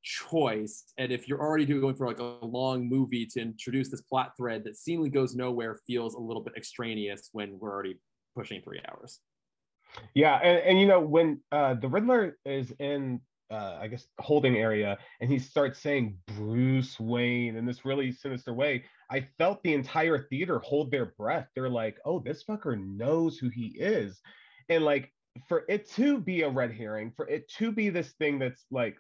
choice. And if you're already going for like a long movie to introduce this plot thread that seemingly goes nowhere, feels a little bit extraneous when we're already pushing three hours. Yeah, and, and you know when uh, the Riddler is in uh, I guess holding area, and he starts saying Bruce Wayne in this really sinister way. I felt the entire theater hold their breath. They're like, "Oh, this fucker knows who he is," and like for it to be a red herring, for it to be this thing that's like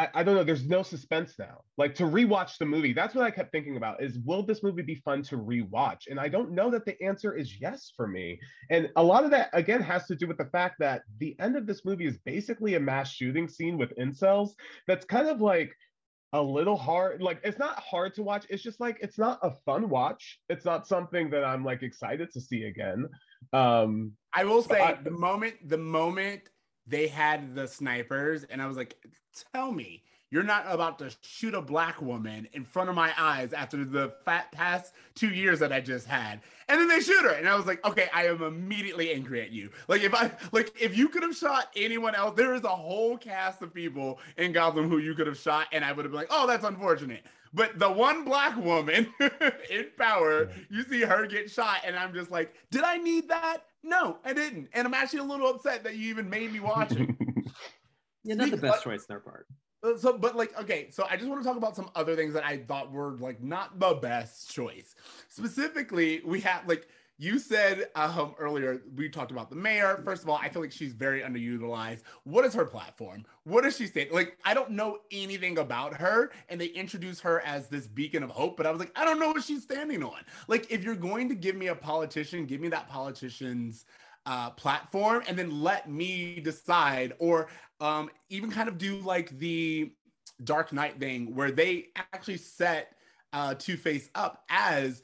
I, I don't know. There's no suspense now. Like to rewatch the movie, that's what I kept thinking about is will this movie be fun to rewatch? And I don't know that the answer is yes for me. And a lot of that, again, has to do with the fact that the end of this movie is basically a mass shooting scene with incels that's kind of like a little hard like it's not hard to watch it's just like it's not a fun watch it's not something that i'm like excited to see again um i will say I, the moment the moment they had the snipers, and I was like, tell me you're not about to shoot a black woman in front of my eyes after the fat past two years that I just had. And then they shoot her. And I was like, okay, I am immediately angry at you. Like if I like if you could have shot anyone else, there is a whole cast of people in Gotham who you could have shot, and I would have been like, oh, that's unfortunate. But the one black woman in power, you see her get shot, and I'm just like, did I need that? No, I didn't. And I'm actually a little upset that you even made me watch it. yeah, not the best choice on their part. Uh, so, but like, okay, so I just want to talk about some other things that I thought were like not the best choice. Specifically, we have like you said um, earlier, we talked about the mayor. First of all, I feel like she's very underutilized. What is her platform? What does she say? Like, I don't know anything about her, and they introduce her as this beacon of hope, but I was like, I don't know what she's standing on. Like, if you're going to give me a politician, give me that politician's uh, platform and then let me decide, or um, even kind of do like the Dark Knight thing where they actually set uh, Two Face up as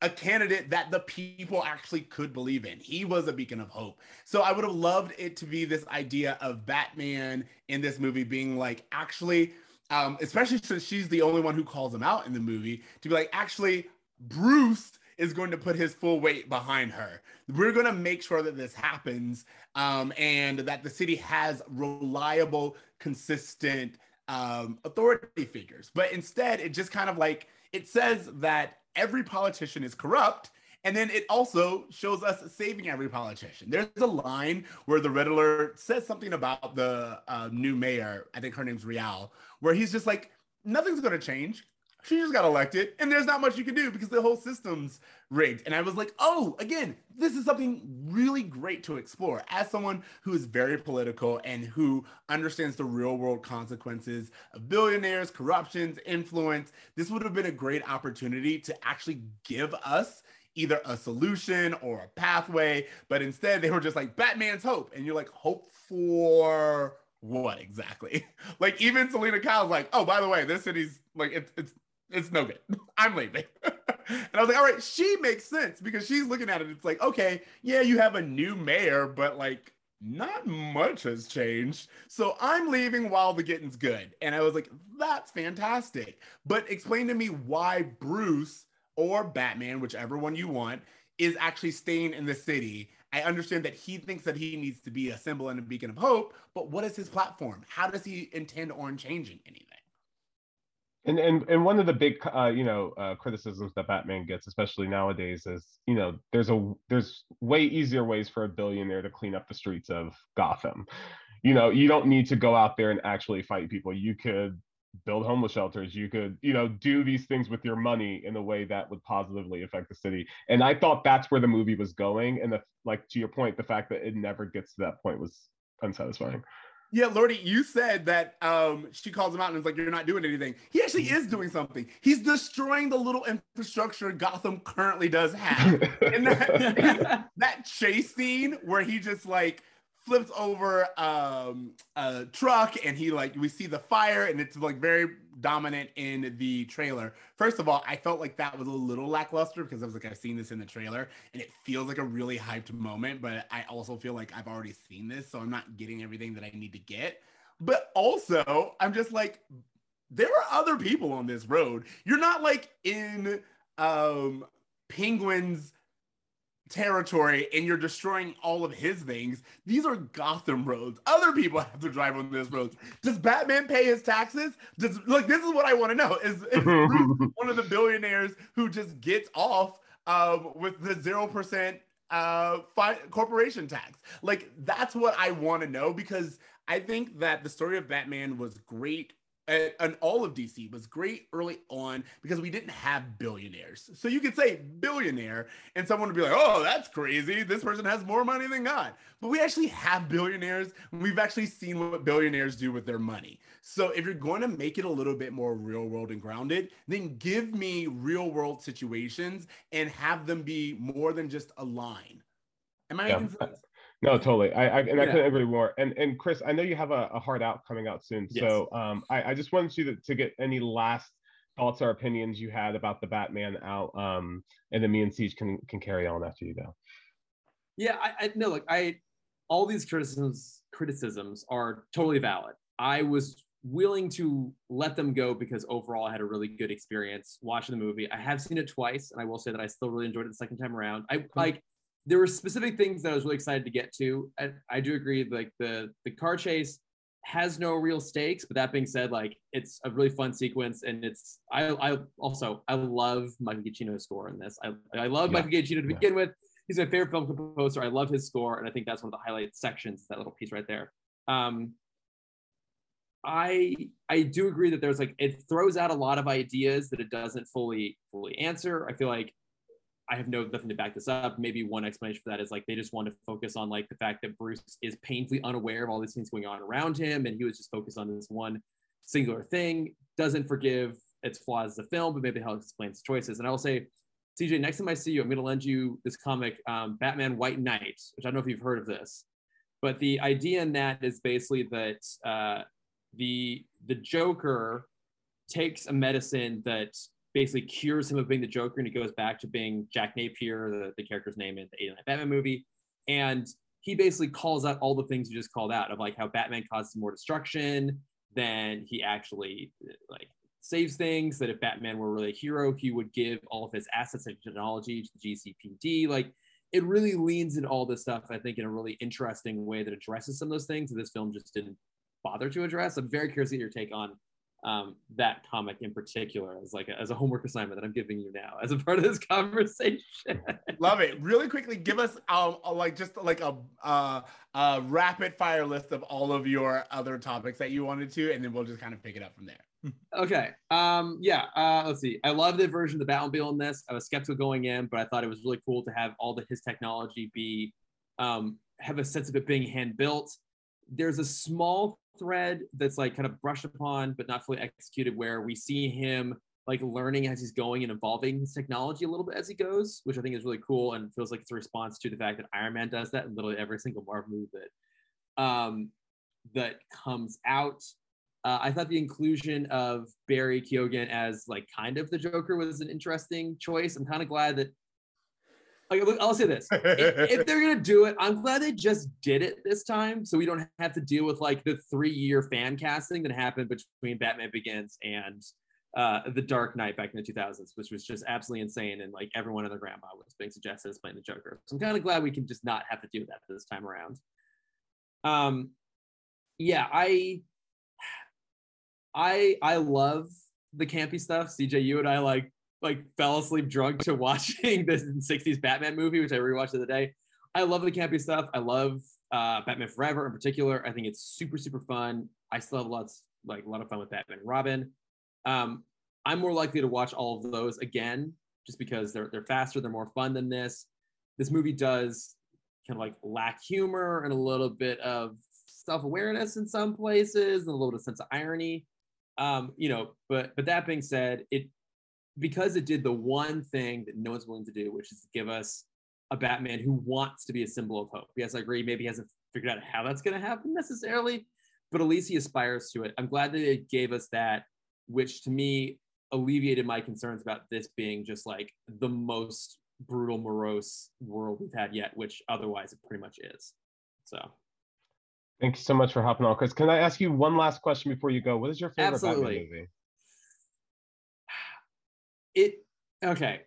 a candidate that the people actually could believe in. He was a beacon of hope. So I would have loved it to be this idea of Batman in this movie being like, actually, um, especially since she's the only one who calls him out in the movie, to be like, actually, Bruce is going to put his full weight behind her. We're going to make sure that this happens um, and that the city has reliable, consistent um, authority figures. But instead, it just kind of like it says that every politician is corrupt. And then it also shows us saving every politician. There's a line where the Riddler says something about the uh, new mayor. I think her name's Réal, where he's just like, nothing's going to change she just got elected and there's not much you can do because the whole system's rigged. And i was like oh again this is something really great to explore. As someone who is very political and who understands the real world consequences of billionaires corruptions influence this would have been a great opportunity to actually give us either a solution or a pathway but instead they were just like batman's hope. And you're like hope for what exactly? like even Selina Kyle's like, oh, by the way, this city's like it's it's it's no good. I'm leaving. and I was like, all right, she makes sense because she's looking at it. It's like, okay, yeah, you have a new mayor, but like not much has changed. So I'm leaving while the getting's good. And I was like, that's fantastic. But explain to me why Bruce or Batman, whichever one you want, is actually staying in the city. I understand that he thinks that he needs to be a symbol and a beacon of hope, but what is his platform? How does he intend on changing anything? And and and one of the big uh, you know uh, criticisms that Batman gets, especially nowadays, is you know there's a there's way easier ways for a billionaire to clean up the streets of Gotham. You know, you don't need to go out there and actually fight people. You could build homeless shelters. You could you know do these things with your money in a way that would positively affect the city. And I thought that's where the movie was going. And the like to your point, the fact that it never gets to that point was unsatisfying. Yeah, Lordy, you said that um, she calls him out and is like, "You're not doing anything." He actually is doing something. He's destroying the little infrastructure Gotham currently does have. and that, that chase scene where he just like flips over um, a truck and he like we see the fire and it's like very dominant in the trailer. First of all, I felt like that was a little lackluster because I was like I've seen this in the trailer and it feels like a really hyped moment, but I also feel like I've already seen this, so I'm not getting everything that I need to get. But also, I'm just like there are other people on this road. You're not like in um Penguin's territory and you're destroying all of his things. These are Gotham roads. Other people have to drive on this road. Does Batman pay his taxes? Does like this is what I want to know. Is, is one of the billionaires who just gets off um, with the zero percent uh, fi- corporation tax? Like that's what I want to know because I think that the story of Batman was great and all of DC was great early on because we didn't have billionaires. So you could say billionaire, and someone would be like, "Oh, that's crazy. This person has more money than God." But we actually have billionaires. We've actually seen what billionaires do with their money. So if you're going to make it a little bit more real world and grounded, then give me real world situations and have them be more than just a line. Am I yeah. making sense? No, totally. I, I and I couldn't agree more. And and Chris, I know you have a, a hard out coming out soon. Yes. So um, I, I just wanted you to, to get any last thoughts or opinions you had about the Batman out. Um, and then me and Siege can can carry on after you go. Yeah, I, I no look, I all these criticisms criticisms are totally valid. I was willing to let them go because overall I had a really good experience watching the movie. I have seen it twice, and I will say that I still really enjoyed it the second time around. I like there were specific things that I was really excited to get to. And I do agree, like the the car chase has no real stakes. But that being said, like it's a really fun sequence, and it's I I also I love Michael Giacchino's score in this. I I love yeah. Michael Giacchino to yeah. begin with. He's my favorite film composer. I love his score, and I think that's one of the highlight sections. That little piece right there. Um, I I do agree that there's like it throws out a lot of ideas that it doesn't fully fully answer. I feel like I have no nothing to back this up. Maybe one explanation for that is like they just want to focus on like the fact that Bruce is painfully unaware of all these things going on around him, and he was just focused on this one singular thing. Doesn't forgive its flaws as a film, but maybe how it explains choices. And I will say, CJ, next time I see you, I'm going to lend you this comic, um, Batman White Knight, which I don't know if you've heard of this, but the idea in that is basically that uh, the the Joker takes a medicine that basically cures him of being the Joker, and he goes back to being Jack Napier, the, the character's name in the 89 Batman movie, and he basically calls out all the things you just called out of like how Batman causes more destruction than he actually like saves things. That if Batman were really a hero, he would give all of his assets and technology to the GCPD. Like it really leans into all this stuff, I think, in a really interesting way that addresses some of those things that this film just didn't bother to address. I'm very curious to get your take on um, that comic in particular as like a, as a homework assignment that I'm giving you now as a part of this conversation. Love it. Really quickly, give us um like just like a uh, a rapid fire list of all of your other topics that you wanted to, and then we'll just kind of pick it up from there. okay. Um. Yeah. Uh. Let's see. I love the version of the Batmobile in this. I was skeptical going in, but I thought it was really cool to have all the his technology be um have a sense of it being hand built. There's a small thread that's like kind of brushed upon but not fully executed where we see him like learning as he's going and evolving his technology a little bit as he goes, which I think is really cool and feels like it's a response to the fact that Iron Man does that in literally every single Marvel movie that um, that comes out. Uh, I thought the inclusion of Barry Keoghan as like kind of the Joker was an interesting choice. I'm kind of glad that like, I'll say this: if, if, they're gonna do it, I'm glad they just did it this time, so we don't have to deal with like the three-year fan casting that happened between Batman Begins and uh, The Dark Knight back in the 2000s, which was just absolutely insane, and like everyone and their grandma was being suggested as playing the Joker. So I'm kind of glad we can just not have to do that this time around. Um, yeah, I, I, I love the campy stuff. CJ, you and I like like fell asleep drunk to watching this 60s Batman movie, which I rewatched the other day. I love the campy stuff. I love uh, Batman Forever in particular. I think it's super, super fun. I still have lots like a lot of fun with Batman and Robin. Um, I'm more likely to watch all of those again just because they're they're faster, they're more fun than this. This movie does kind of like lack humor and a little bit of self-awareness in some places and a little bit of sense of irony. Um, you know, but but that being said, it because it did the one thing that no one's willing to do, which is give us a Batman who wants to be a symbol of hope. Yes, I agree. Maybe he hasn't figured out how that's going to happen necessarily, but at least he aspires to it. I'm glad that it gave us that, which to me alleviated my concerns about this being just like the most brutal, morose world we've had yet, which otherwise it pretty much is. So. Thank you so much for hopping on, Chris. Can I ask you one last question before you go? What is your favorite Absolutely. Batman movie? It okay.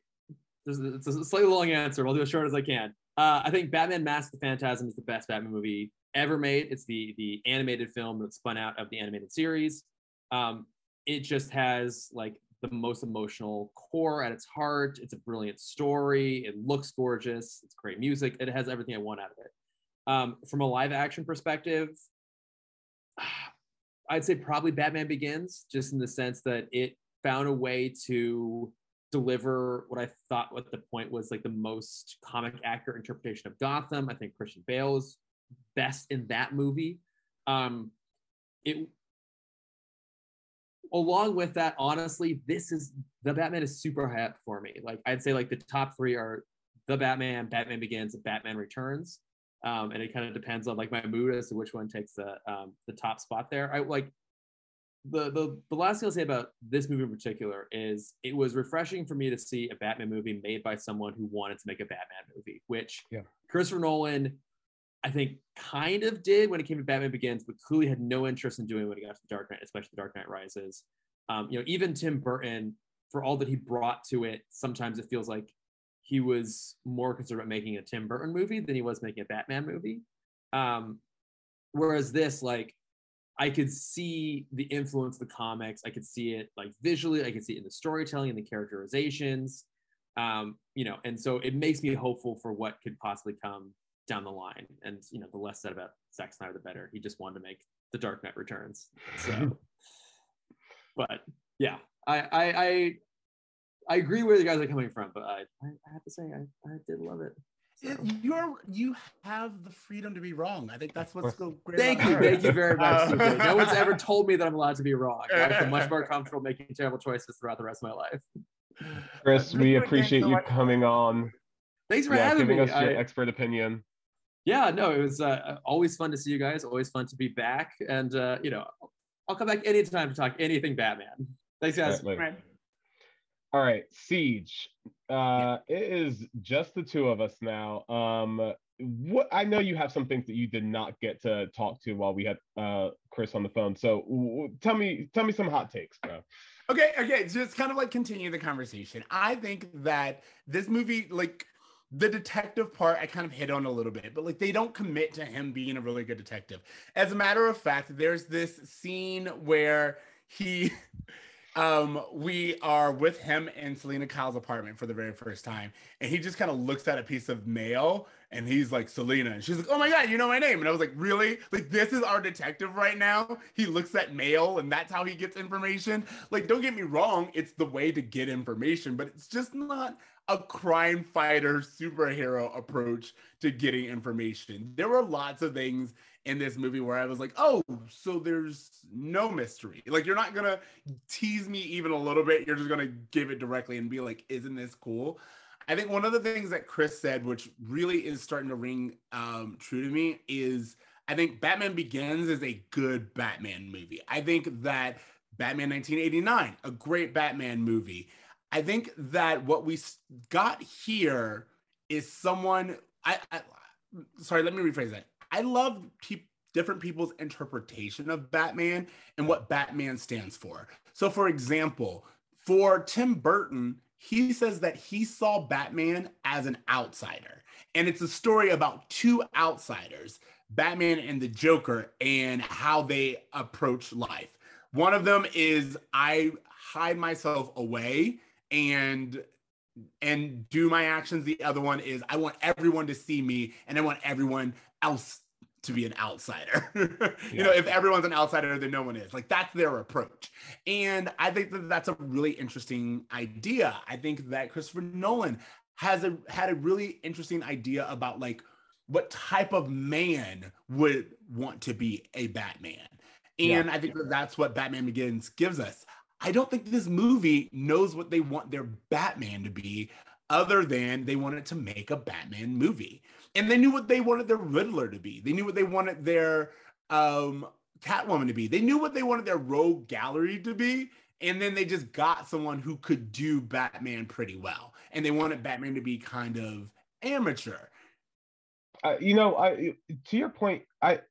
It's a slightly long answer. I'll do as short as I can. Uh, I think Batman: Mask the Phantasm is the best Batman movie ever made. It's the the animated film that spun out of the animated series. Um, it just has like the most emotional core at its heart. It's a brilliant story. It looks gorgeous. It's great music. It has everything I want out of it. Um, from a live action perspective, I'd say probably Batman Begins, just in the sense that it found a way to deliver what I thought what the point was like the most comic accurate interpretation of Gotham. I think Christian Bale is best in that movie. Um, it along with that, honestly, this is the Batman is super high up for me. Like I'd say like the top three are the Batman, Batman Begins, and Batman Returns. Um, and it kind of depends on like my mood as to which one takes the um, the top spot there. I like the, the the last thing I'll say about this movie in particular is it was refreshing for me to see a Batman movie made by someone who wanted to make a Batman movie, which yeah. Christopher Nolan, I think, kind of did when it came to Batman Begins, but clearly had no interest in doing when it got to the Dark Knight, especially the Dark Knight Rises. Um, you know, even Tim Burton, for all that he brought to it, sometimes it feels like he was more concerned about making a Tim Burton movie than he was making a Batman movie. Um, whereas this, like, I could see the influence of the comics. I could see it like visually. I could see it in the storytelling and the characterizations. Um, you know, and so it makes me hopeful for what could possibly come down the line. And you know, the less said about Zack Snyder, the better. He just wanted to make The Dark Knight Returns. So, but yeah, I I I, I agree where the guys are coming from, but I I, I have to say I, I did love it. So. You're you have the freedom to be wrong. I think that's what's so great. Thank you, thank you very much. no one's ever told me that I'm allowed to be wrong. I feel much more comfortable making terrible choices throughout the rest of my life. Chris, we appreciate you coming on. Thanks for yeah, having giving me. us your I, expert opinion. Yeah, no, it was uh, always fun to see you guys. Always fun to be back, and uh, you know, I'll come back anytime to talk anything Batman. Thanks, guys. Right, All right, Siege. Uh, it is just the two of us now. Um, what I know you have some things that you did not get to talk to while we had uh Chris on the phone. So w- tell me, tell me some hot takes, bro. Okay, okay, just kind of like continue the conversation. I think that this movie, like the detective part, I kind of hit on a little bit, but like they don't commit to him being a really good detective. As a matter of fact, there's this scene where he um, we are with him in Selina Kyle's apartment for the very first time, and he just kind of looks at a piece of mail and he's like Selina. and she's like, "Oh my god, you know my name!" And I was like, "Really? Like this is our detective right now? He looks at mail, and that's how he gets information. Like, don't get me wrong, it's the way to get information, but it's just not a crime fighter superhero approach to getting information. There were lots of things in this movie where I was like, oh, so there's no mystery. Like, you're not gonna tease me even a little bit. You're just gonna give it directly and be like, isn't this cool? I think one of the things that Chris said, which really is starting to ring um, true to me, is I think Batman Begins is a good Batman movie. I think that Batman 1989, a great Batman movie. I think that what we got here is someone. I, I sorry, let me rephrase that. I love pe- different people's interpretation of Batman and what Batman stands for. So, for example, for Tim Burton, he says that he saw Batman as an outsider. And it's a story about two outsiders, Batman and the Joker, and how they approach life. One of them is I hide myself away and and do my actions. The other one is I want everyone to see me and I want everyone else to be an outsider. you know, if everyone's an outsider, then no one is. Like that's their approach. And I think that that's a really interesting idea. I think that Christopher Nolan has a had a really interesting idea about like what type of man would want to be a Batman. And yeah. I think that that's what Batman Begins gives us. I don't think this movie knows what they want their Batman to be, other than they wanted to make a Batman movie and they knew what they wanted their Riddler to be. They knew what they wanted their um, Catwoman to be. They knew what they wanted their Rogue Gallery to be. And then they just got someone who could do Batman pretty well. And they wanted Batman to be kind of amateur. Uh, you know, I to your point, I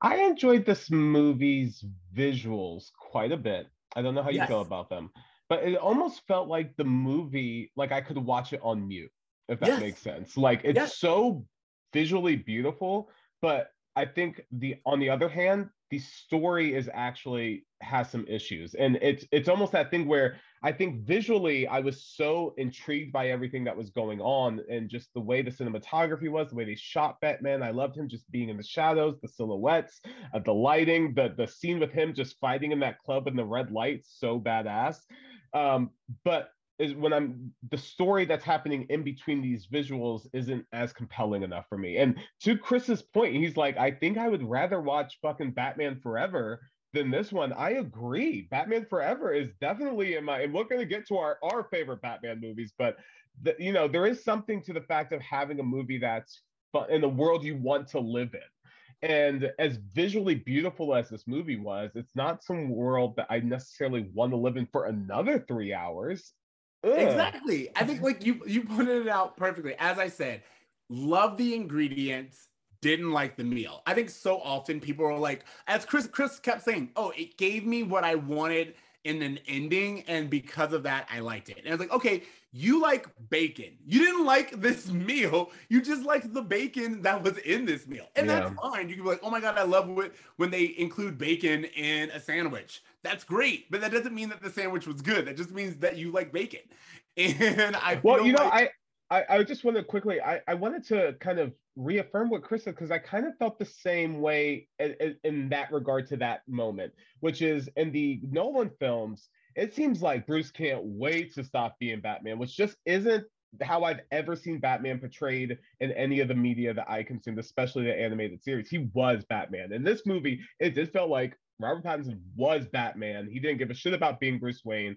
I enjoyed this movie's visuals quite a bit. I don't know how you yes. feel about them, but it almost felt like the movie, like I could watch it on mute if that yes. makes sense. Like it's yes. so visually beautiful, but I think the on the other hand, the story is actually has some issues. And it's it's almost that thing where I think visually I was so intrigued by everything that was going on and just the way the cinematography was, the way they shot Batman. I loved him just being in the shadows, the silhouettes, uh, the lighting, the the scene with him just fighting in that club in the red lights, so badass. Um, but is when I'm the story that's happening in between these visuals isn't as compelling enough for me. And to Chris's point, he's like, I think I would rather watch fucking Batman Forever than this one. I agree. Batman Forever is definitely in my and we're gonna get to our, our favorite Batman movies, but the, you know, there is something to the fact of having a movie that's in the world you want to live in. And as visually beautiful as this movie was, it's not some world that I necessarily want to live in for another three hours. Ugh. Exactly. I think like you you pointed it out perfectly. As I said, love the ingredients, didn't like the meal. I think so often people are like, as Chris Chris kept saying, oh, it gave me what I wanted in an ending, and because of that, I liked it. And I was like, okay, you like bacon. You didn't like this meal. You just liked the bacon that was in this meal. And yeah. that's fine. You can be like, oh my God, I love it when they include bacon in a sandwich. That's great. But that doesn't mean that the sandwich was good. That just means that you like bacon. And I Well, you know, like- I, I I just want to quickly I, I wanted to kind of reaffirm what Chris said because I kind of felt the same way in, in that regard to that moment, which is in the Nolan films, it seems like Bruce can't wait to stop being Batman, which just isn't how I've ever seen Batman portrayed in any of the media that I consumed, especially the animated series. He was Batman. In this movie, it just felt like Robert Pattinson was Batman. He didn't give a shit about being Bruce Wayne.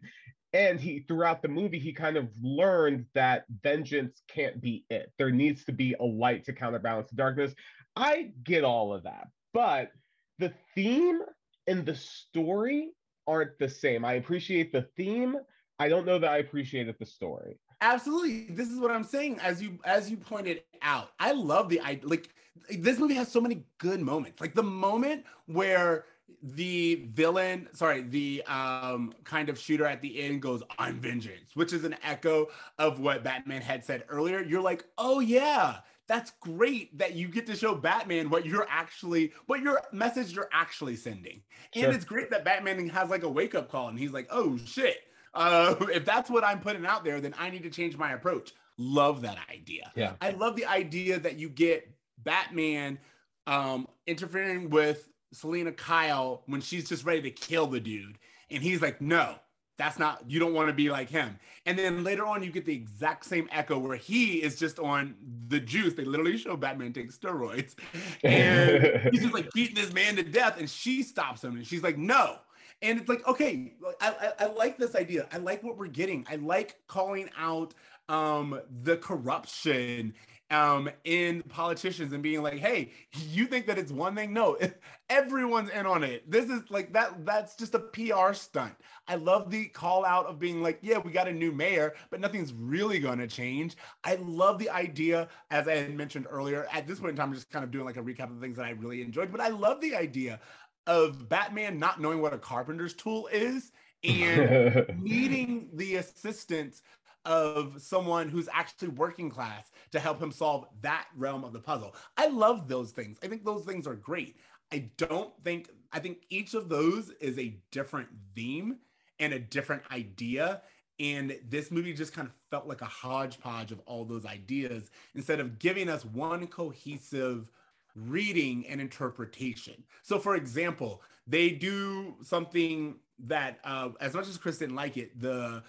And he throughout the movie he kind of learned that vengeance can't be it. There needs to be a light to counterbalance the darkness. I get all of that but the theme and the story aren't the same. I appreciate the theme. I don't know that i appreciated the story. Absolutely. This is what i'm saying as you as you pointed out. I love the i like this movie has so many good moments. Like the moment where the villain, sorry, the um, kind of shooter at the end goes, I'm vengeance, which is an echo of what Batman had said earlier. You're like, oh yeah, that's great that you get to show Batman what you're actually, what your message you're actually sending. Sure. And it's great that Batman has like a wake up call and he's like, oh shit, uh, if that's what I'm putting out there, then I need to change my approach. Love that idea. Yeah. I love the idea that you get Batman um, interfering with Selina Kyle when she's just ready to kill the dude. And he's like, no, that's not, you don't want to be like him. And then later on, you get the exact same echo where he is just on the juice. They literally show Batman take steroids. And he's just like beating this man to death. And she stops him and she's like, no. And it's like, okay, I, I, I like this idea. I like what we're getting. I like calling out um, the corruption um, in politicians and being like, hey, you think that it's one thing? No, everyone's in on it. This is like that, that's just a PR stunt. I love the call out of being like, yeah, we got a new mayor, but nothing's really going to change. I love the idea, as I had mentioned earlier, at this point in time, I'm just kind of doing like a recap of things that I really enjoyed, but I love the idea of Batman not knowing what a carpenter's tool is and needing the assistance of someone who's actually working class to help him solve that realm of the puzzle. I love those things. I think those things are great. I don't think, I think each of those is a different theme and a different idea. And this movie just kind of felt like a hodgepodge of all those ideas instead of giving us one cohesive reading and interpretation. So, for example, they do something that, uh, as much as Chris didn't like it, the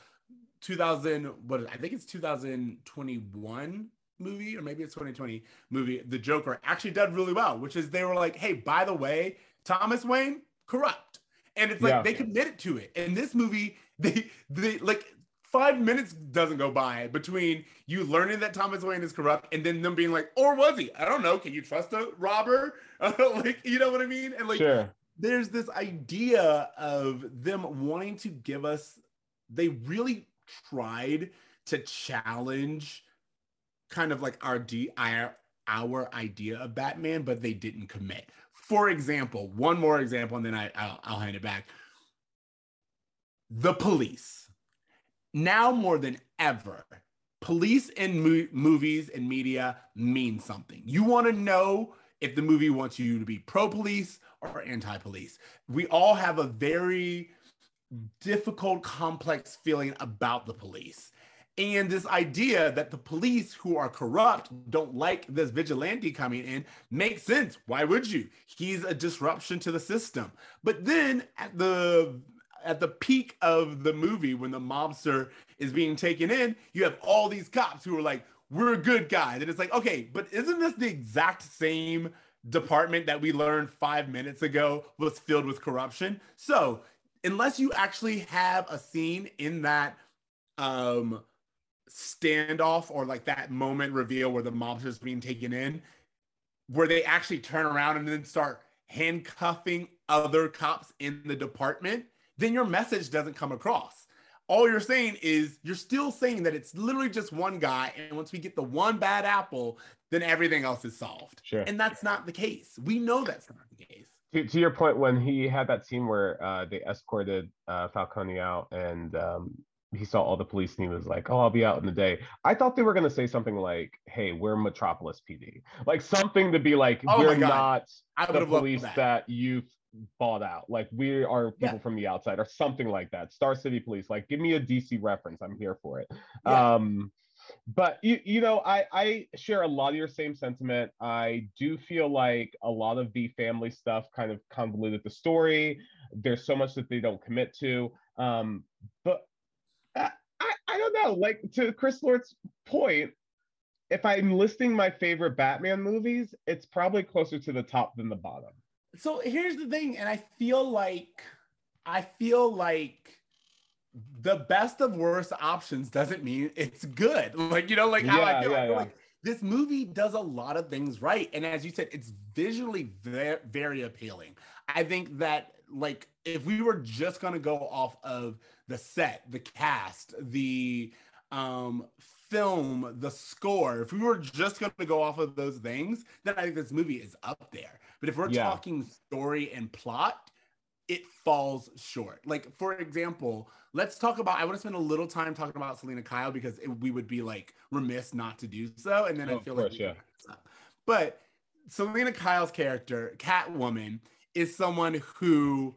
2000 what I think it's 2021 movie or maybe it's 2020 movie The Joker actually did really well which is they were like hey by the way Thomas Wayne corrupt and it's like yeah. they committed to it and this movie they they like five minutes doesn't go by between you learning that Thomas Wayne is corrupt and then them being like, or was he? I don't know. Can you trust a robber? like, you know what I mean? And like, sure. there's this idea of them wanting to give us, they really tried to challenge kind of like our D our, our idea of Batman, but they didn't commit. For example, one more example, and then I, I'll, I'll hand it back. The police. Now more than ever, police in mo- movies and media mean something. You want to know if the movie wants you to be pro police or anti police. We all have a very difficult, complex feeling about the police. And this idea that the police who are corrupt don't like this vigilante coming in makes sense. Why would you? He's a disruption to the system. But then at the at the peak of the movie when the mobster is being taken in, you have all these cops who are like, "We're a good guy." And it's like, "Okay, but isn't this the exact same department that we learned 5 minutes ago was filled with corruption?" So, unless you actually have a scene in that um standoff or like that moment reveal where the mobster is being taken in where they actually turn around and then start handcuffing other cops in the department then your message doesn't come across. All you're saying is you're still saying that it's literally just one guy and once we get the one bad apple then everything else is solved. Sure. And that's not the case. We know that's not the case to, to your point, when he had that scene where uh, they escorted uh, Falcone out and um, he saw all the police and he was like, "Oh, I'll be out in the day." I thought they were gonna say something like, "Hey, we're Metropolis PD," like something to be like, oh "We're not the police that. that you bought out. Like we are people yeah. from the outside, or something like that." Star City Police. Like, give me a DC reference. I'm here for it. Yeah. Um, but you, you know I, I share a lot of your same sentiment. I do feel like a lot of the family stuff kind of convoluted the story. There's so much that they don't commit to. Um, but I, I, I don't know. Like to chris lord's point if i'm listing my favorite batman movies it's probably closer to the top than the bottom. So here's the thing and i feel like i feel like the best of worst options doesn't mean it's good. Like, you know, like how I Yeah, feel, I yeah, feel yeah. like this movie does a lot of things right. And as you said, it's visually very, very appealing. I think that like if we were just gonna go off of the set, the cast, the um film, the score, if we were just gonna go off of those things, then I think this movie is up there. But if we're Yeah. talking story and plot, it falls short. Like, for example, let's talk about. I want to spend a little time talking about Selina Kyle because it, we would be like remiss not to do so. And then Oh, I feel course, like yeah. can wrap this up. But Selina Kyle's character, Catwoman, is someone who,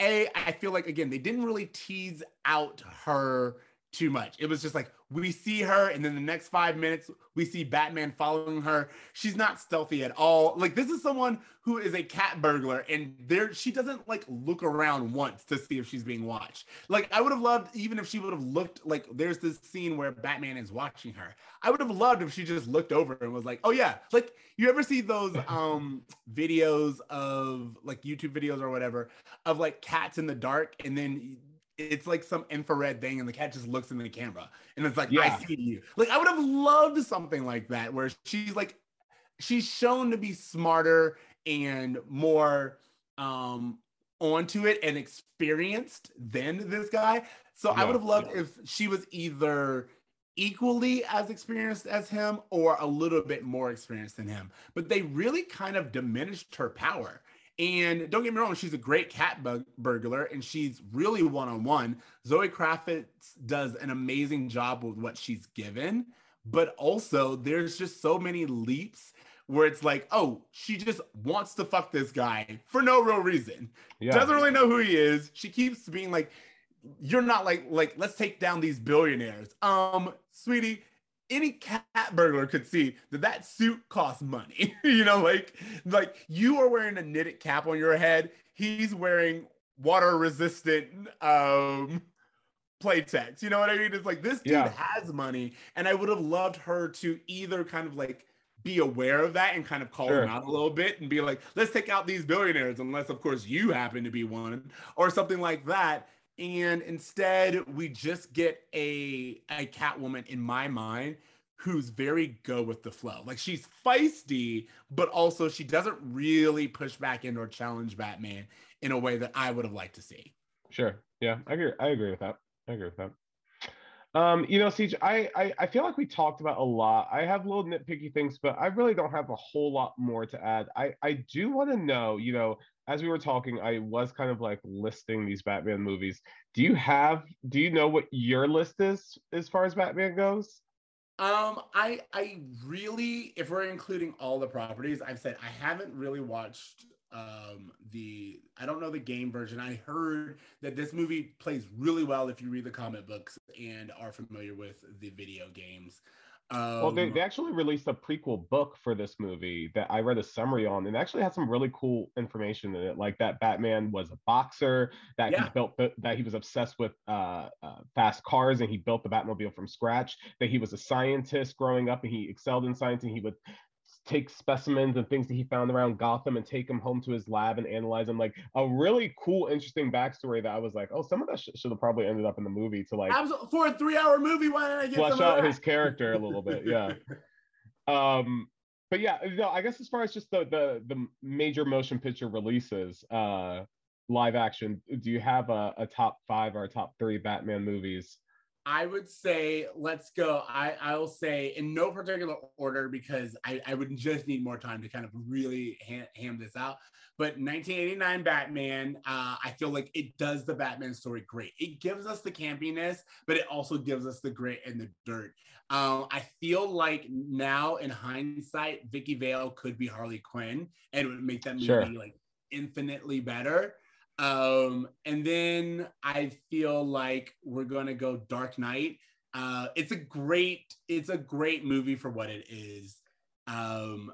a, I feel like again they didn't really tease out her too much. It was just like we see her, and then the next five minutes we see Batman following her. She's not stealthy at all. Like this is someone who is a cat burglar, and there she doesn't like look around once to see if she's being watched. Like I would have loved even if she would have looked like there's this scene where Batman is watching her. I would have loved if she just looked over and was like, "Oh yeah." Like you ever see those um videos of like YouTube videos or whatever of like cats in the dark, and then it's like some infrared thing, and the cat just looks in the camera, and it's like, Yeah. "I see you." Like I would have loved something like that where she's like, she's shown to be smarter and more um onto it and experienced than this guy. So I would have loved if she was either equally as experienced as him or a little bit more experienced than him. But they really kind of diminished her power. And don't get me wrong, she's a great cat bug- burglar and she's really one on one. Zoe Kravitz does an amazing job with what she's given, but also there's just so many leaps where it's like, oh, she just wants to fuck this guy for no real reason Yeah. doesn't really know who he is. She keeps being like, "You're not like like let's take down these billionaires." Um, sweetie, any cat burglar could see that that suit costs money. you know, like like you are wearing a knitted cap on your head. He's wearing water resistant um playtex. You know what I mean? It's like this dude Yeah. has money, and I would have loved her to either kind of like be aware of that and kind of call Sure. him out a little bit and be like, let's take out these billionaires, unless of course you happen to be one, or something like that. And instead, we just get a a Catwoman in my mind who's very go with the flow. Like she's feisty, but also she doesn't really push back in or challenge Batman in a way that I would have liked to see. Sure. Yeah, I agree. I agree with that. I agree with that. Um, you know, Siege, I, I I feel like we talked about a lot. I have little nitpicky things, but I really don't have a whole lot more to add. I I do want to know, you know, as we were talking, I was kind of like listing these Batman movies. Do you have do you know what your list is as far as Batman goes? Um, I I really, if we're including all the properties, I've said I haven't really watched um the I don't know the game version. I heard that this movie plays really well if you read the comic books and are familiar with the video games. Um, Well, they, they actually released a prequel book for this movie that I read a summary on, and actually had some really cool information in it, like that Batman was a boxer, that Yeah. he built, the, that he was obsessed with uh, uh, fast cars, and he built the Batmobile from scratch. That he was a scientist growing up, and he excelled in science, and he would take specimens and things that he found around Gotham and take them home to his lab and analyze them. Like a really cool, interesting backstory that I was like, oh, some of that sh- should have probably ended up in the movie to like Absol- for a three-hour movie, why didn't I get flesh out his character a little bit. Yeah. um but yeah no i guess as far as just the the the major motion picture releases uh live action do you have a, a top five or a top three batman movies I would say let's go. I I'll say in no particular order because I I would just need more time to kind of really ham, ham this out. But 1989 Batman, uh, I feel like it does the Batman story great. It gives us the campiness, but it also gives us the grit and the dirt. Um, I feel like now in hindsight, Vicki Vale could be Harley Quinn and it would make that movie Sure. like infinitely better. Um, and then I feel like we're gonna go Dark Knight. Uh, it's a great, it's a great movie for what it is. Um,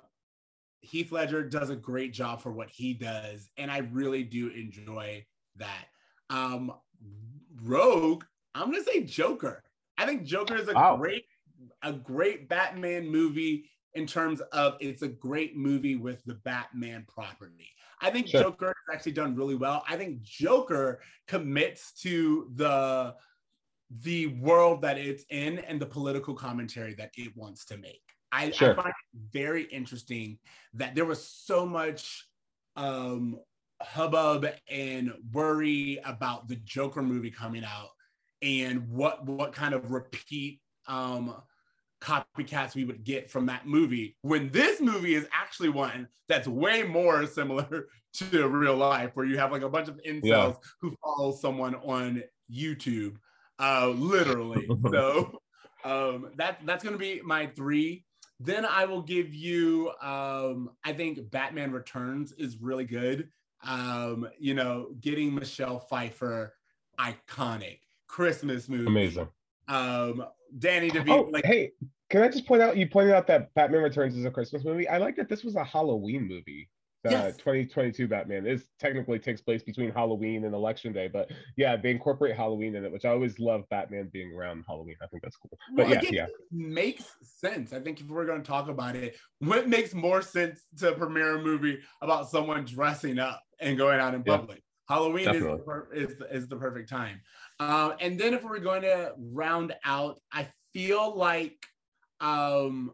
Heath Ledger does a great job for what he does, and I really do enjoy that. Um, Rogue, I'm gonna say Joker. I think Joker is a Wow. great, a great Batman movie in terms of it's a great movie with the Batman property. I think Sure. Joker has actually done really well. I think Joker commits to the the world that it's in and the political commentary that it wants to make. I, Sure. I find it very interesting that there was so much um, hubbub and worry about the Joker movie coming out and what what kind of repeat um, copycats we would get from that movie when this movie is actually one that's way more similar to real life where you have like a bunch of incels Yeah. who follow someone on YouTube uh literally so um that that's gonna be my three then I will give you um I think Batman Returns is really good um you know getting Michelle Pfeiffer iconic Christmas movie Amazing. um Danny DeVito Oh, like hey, can I just point out? You pointed out that Batman Returns is a Christmas movie. I like that this was a Halloween movie. The Yes. 2022 Batman is technically takes place between Halloween and Election Day, but yeah, they incorporate Halloween in it, which I always love. Batman being around Halloween, I think that's cool. But Well, yeah, again, yeah, makes sense. I think if we're going to talk about it, what makes more sense to premiere a movie about someone dressing up and going out in Yeah, public? Halloween is the, per- is, is the perfect time. Um, and then if we're going to round out, I feel like um,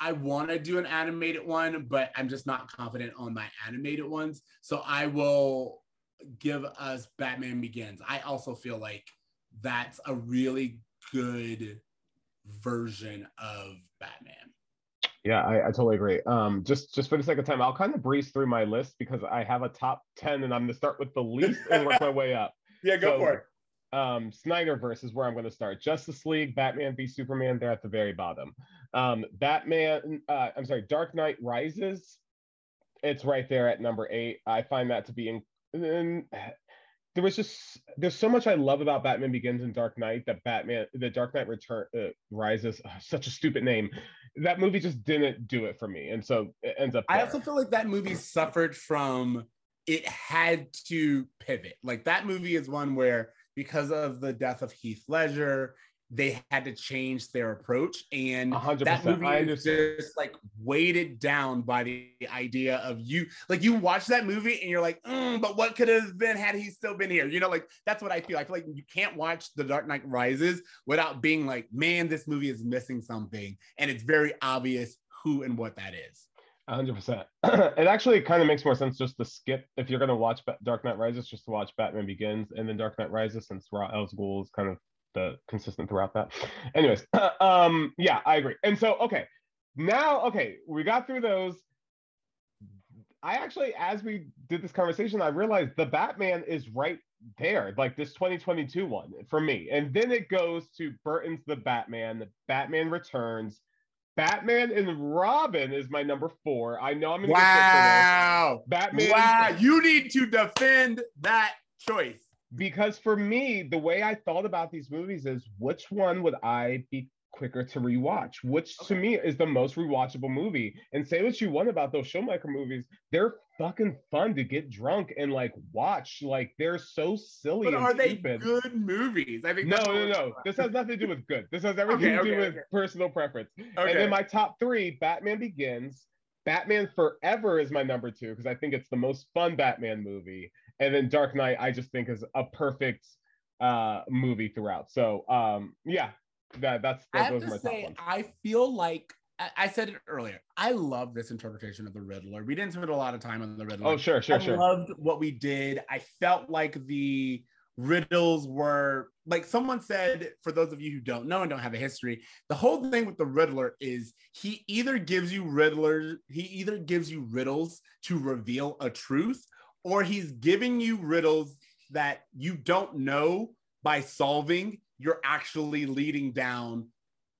I want to do an animated one, but I'm just not confident on my animated ones. So I will give us Batman Begins. I also feel like that's a really good version of Batman. yeah, I, I totally agree. Um, just just for the sake of time, I'll kind of breeze through my list because I have a top 10 and I'm gonna start with the least and work my way up. Yeah, go So, for it. Um, Snyderverse is where I'm going to start. Justice League, Batman v Superman, they're at the very bottom. Um, Batman, uh, I'm sorry, Dark Knight Rises, it's right there at number eight. I find that to be in. in- there was just there's so much I love about Batman Begins and Dark Knight that Batman, the Dark Knight Return uh, Rises, uh, such a stupid name. That movie just didn't do it for me, and so it ends up. I also feel like that movie suffered from it had to pivot. Like that movie is one where because of the death of Heath Ledger, they had to change their approach. And A hundred that movie I understand. just like weighted down by the idea of you like you watch that movie and you're like "Mm, but what could have been had he still been here you know like that's what i feel i feel like you can't watch the dark knight rises without being like man this movie is missing something and it's very obvious who and what that is A hundred percent. It actually kind of makes more sense just to skip if you're gonna watch Ba- Dark Knight Rises, just to watch Batman Begins and then Dark Knight Rises, since Ra Al Ghul is kind of the consistent throughout that. Anyways, um, yeah, I agree. And so, okay, now, okay, we got through those. I actually, as we did this conversation, I realized the Batman is right there, like this 2022 one for me. And then it goes to Burton's The Batman, the Batman Returns. Batman and Robin is my number four. I know I'm gonna wow. Batman. wow you need to defend that choice Because for me, the way I thought about these movies is which one would I be quicker to rewatch? Which to me is the most rewatchable movie. And say what you want about those Schumacher movies, they're fucking fun to get drunk and like watch. Like they're so silly but and are they good movies i think No, no, no. talking. This has nothing to do with good. This has everything Okay, to do okay, with okay. personal preference. And okay then my top three, Batman Begins. Batman Forever is my number two because I think it's the most fun Batman movie. And then Dark Knight, I just think is a perfect uh movie throughout. So um yeah, that that's I have those to my top say. I feel like I, I said it earlier. I love this interpretation of the Riddler. We didn't spend a lot of time on the Riddler. Oh sure, sure, I sure. loved what we did. I felt like the riddles were like someone said. For those of you who don't know and don't have a history, the whole thing with the Riddler is he either gives you riddlers, he either gives you riddles to reveal a truth, or he's giving you riddles that you don't know by solving. You're actually leading down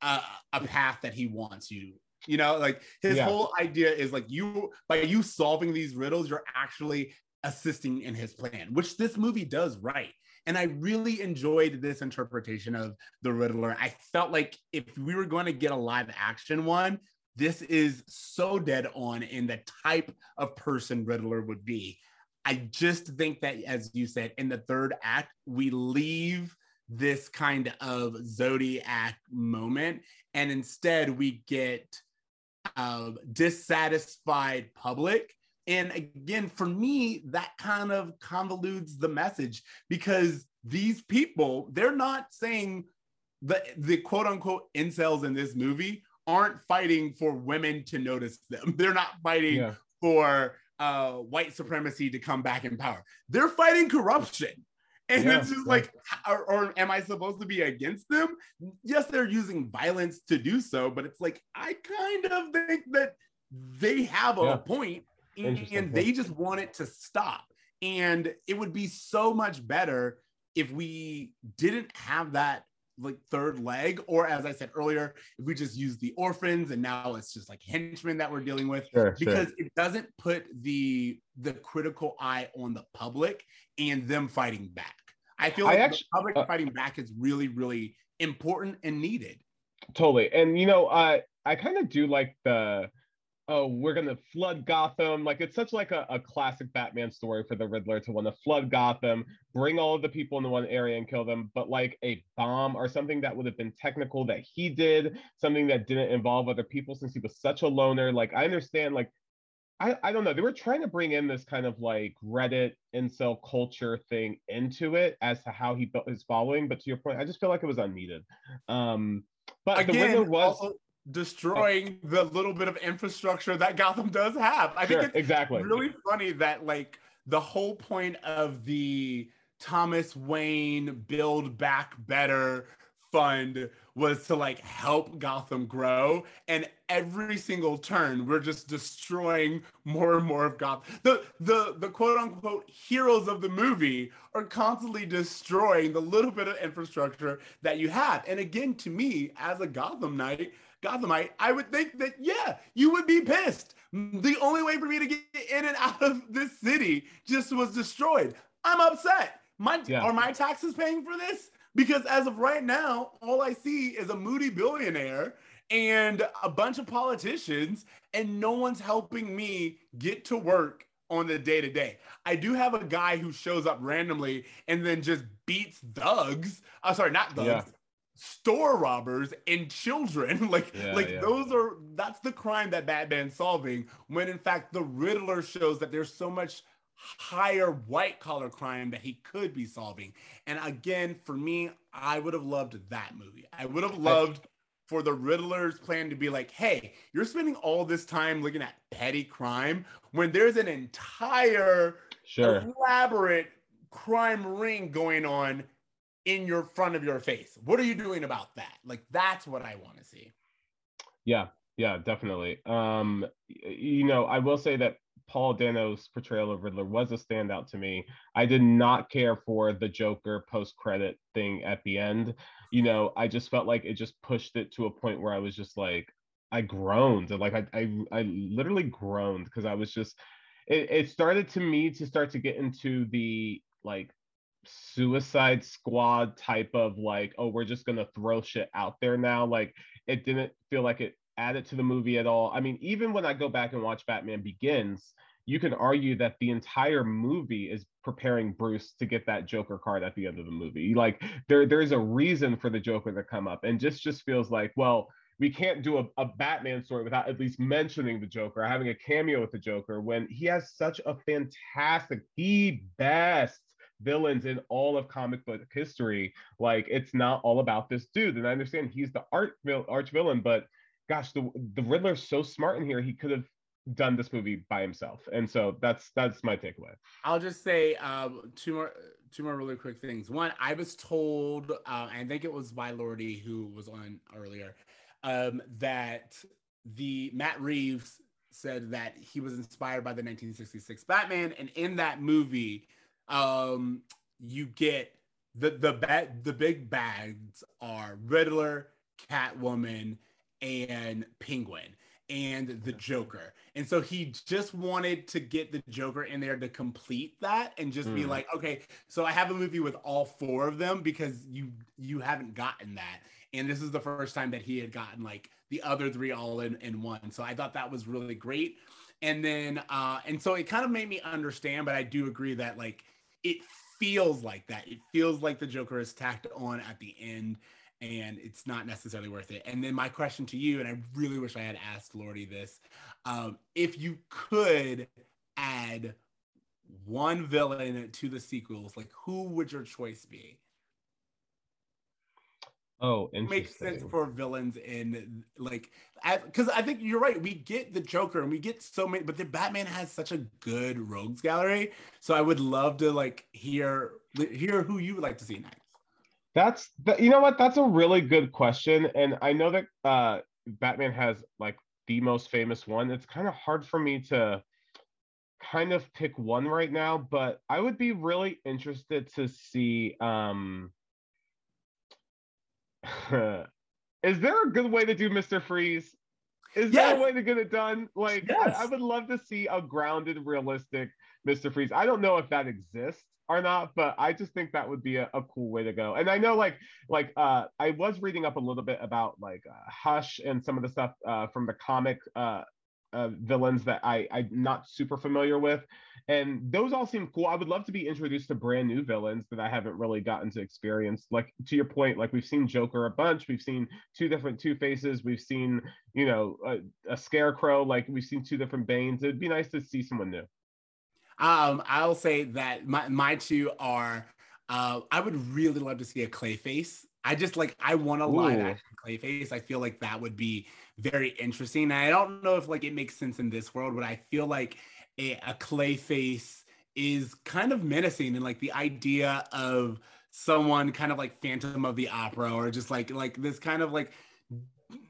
a, a path that he wants you. You know, like his Yeah. whole idea is like you by you solving these riddles, you're actually assisting in his plan, which this movie does right. And I really enjoyed this interpretation of the Riddler. I felt like if we were going to get a live action one, this is so dead on in the type of person Riddler would be. I just think that, as you said, in the third act, we leave this kind of zodiac moment and instead we get um, dissatisfied public and again for me that kind of convolutes the message because these people, they're not saying the the quote unquote incels in this movie aren't fighting for women to notice them. They're not fighting Yeah. for uh, white supremacy to come back in power. They're fighting corruption. And Yeah, it's just like, or, or am I supposed to be against them? Yes, they're using violence to do so, but it's like, I kind of think that they have a Yeah. point and, and they just want it to stop. And it would be so much better if we didn't have that like third leg, or as I said earlier, if we just use the orphans and now it's just like henchmen that we're dealing with Sure, because it doesn't put the the critical eye on the public and them fighting back. I feel like actu- the public uh, fighting back is really, really important and needed. totally. And you know, I I kind of do like the oh, we're gonna flood Gotham. Like it's such like a, a classic Batman story for the Riddler to want to flood Gotham, bring all of the people into one area and kill them. But like a bomb or something that would have been technical that he did, something that didn't involve other people since he was such a loner. Like I understand, like I, I don't know. They were trying to bring in this kind of like Reddit incel culture thing into it as to how he built his following. But to your point, I just feel like it was unneeded. Um, but the Again, was also destroying the little bit of infrastructure that Gotham does have. I sure, think it's exactly. really funny that like the whole point of the Thomas Wayne Build Back Better fund was to like help Gotham grow and every single turn we're just destroying more and more of Gotham. The the the quote unquote heroes of the movie are constantly destroying the little bit of infrastructure that you have. And again to me as a Gotham Knight, Gothamite, I would think that yeah, you would be pissed. The only way for me to get in and out of this city just was destroyed. I'm upset. My Yeah. are my taxes paying for this? Because as of right now, all I see is a moody billionaire and a bunch of politicians, and no one's helping me get to work on the day to day. I do have a guy who shows up randomly and then just beats thugs. I'm uh, sorry, not thugs. Yeah. Store robbers and children, like Yeah, like yeah. those are that's the crime that Batman's solving. When in fact the Riddler shows that there's so much higher white collar crime that he could be solving. And again, for me, I would have loved that movie. I would have loved for the Riddler's plan to be like, hey, you're spending all this time looking at petty crime when there's an entire Sure. elaborate crime ring going on in your front of your face. What are you doing about that? Like that's what I want to see. Yeah, yeah, definitely. Um, you know, I will say that Paul Dano's portrayal of Riddler was a standout to me. I did not care for the Joker post-credit thing at the end. You know, I just felt like it just pushed it to a point where I was just like, I groaned. Like I, I, I literally groaned because I was just. It, it started to me to start to get into the like Suicide Squad type of like, oh, we're just gonna throw shit out there now. Like it didn't feel like it added to the movie at all. I mean, even when I go back and watch Batman Begins, you can argue that the entire movie is preparing Bruce to get that Joker card at the end of the movie. Like there, there's a reason for the Joker to come up, and just just feels like, well, we can't do a, a Batman story without at least mentioning the Joker, having a cameo with the Joker when he has such a fantastic, the best villains in all of comic book history. Like it's not all about this dude, and I understand he's the art arch villain, but gosh, the the Riddler's so smart in here. He could have done this movie by himself, and so that's that's my takeaway. I'll just say um, two more two more really quick things. One, I was told, uh, I think it was by Lordy who was on earlier, um, that the Matt Reeves said that he was inspired by the 1966 Batman, and in that movie, um, you get the the bat the big bags are Riddler, Catwoman, and Penguin and the Joker. And so he just wanted to get the Joker in there to complete that and just be Mm. like, okay, so I have a movie with all four of them because you you haven't gotten that. And this is the first time that he had gotten like the other three all in, in one. So I thought that was really great. And then uh and so it kind of made me understand, but I do agree that like it feels like that. It feels like the Joker is tacked on at the end and it's not necessarily worth it. And then my question to you, and I really wish I had asked Lordy this, um, if you could add one villain to the sequels, like who would your choice be? Oh, It makes sense for villains in like because I, think you're right. We get the Joker and we get so many, but the Batman has such a good rogues gallery. So I would love to like hear hear who you would like to see next. That's you know what? That's a really good question, and I know that uh, Batman has like the most famous one. It's kind of hard for me to kind of pick one right now, but I would be really interested to see. Um, is there a good way to do Mr. Freeze? Is yes. there a way to get it done? Like, yes. I, I, would love to see a grounded, realistic Mr. Freeze. I don't know if that exists or not, but I just think that would be a, a cool way to go. And I know, like, like uh, I was reading up a little bit about like uh, Hush and some of the stuff uh, from the comic uh, uh, villains that I I'm not super familiar with, and those all seem cool. I would love to be introduced to brand new villains that I haven't really gotten to experience. Like to your point, like we've seen Joker a bunch, we've seen two different Two Faces, we've seen you know a, a Scarecrow, like we've seen two different Banes. It'd be nice to see someone new. Um, I'll say that my my two are. Uh, I would really love to see a Clayface. I just like I want a live action Clayface. I feel like that would be very interesting. And I don't know if like it makes sense in this world, but I feel like a, a Clayface is kind of menacing and like the idea of someone kind of like Phantom of the Opera or just like like this kind of like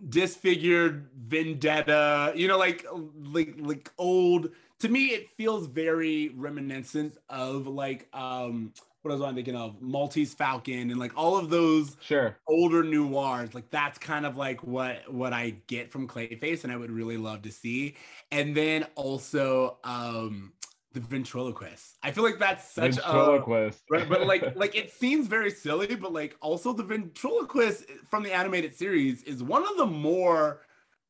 disfigured vendetta, you know, like like like old. To me, it feels very reminiscent of like um what was I thinking of? Maltese Falcon and like all of those sure older noirs. Like that's kind of like what what I get from Clayface, and I would really love to see. And then also um the ventriloquist. I feel like that's such ventriloquist. a ventriloquist. but like like it seems very silly, but like also the ventriloquist from the animated series is one of the more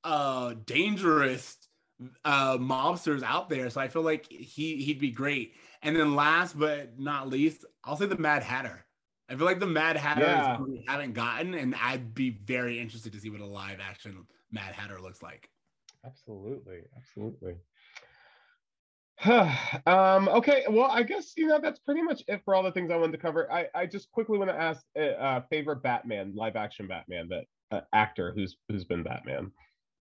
uh dangerous uh mobsters out there. So I feel like he he'd be great. And then last but not least, I'll say the Mad Hatter. I feel like the Mad Hatter yeah. we haven't gotten, and I'd be very interested to see what a live action Mad Hatter looks like. Absolutely, absolutely. um, okay, well, I guess you know that's pretty much it for all the things I wanted to cover. I, I just quickly want to ask uh, uh, favorite Batman, live action Batman, that uh, actor who's who's been Batman.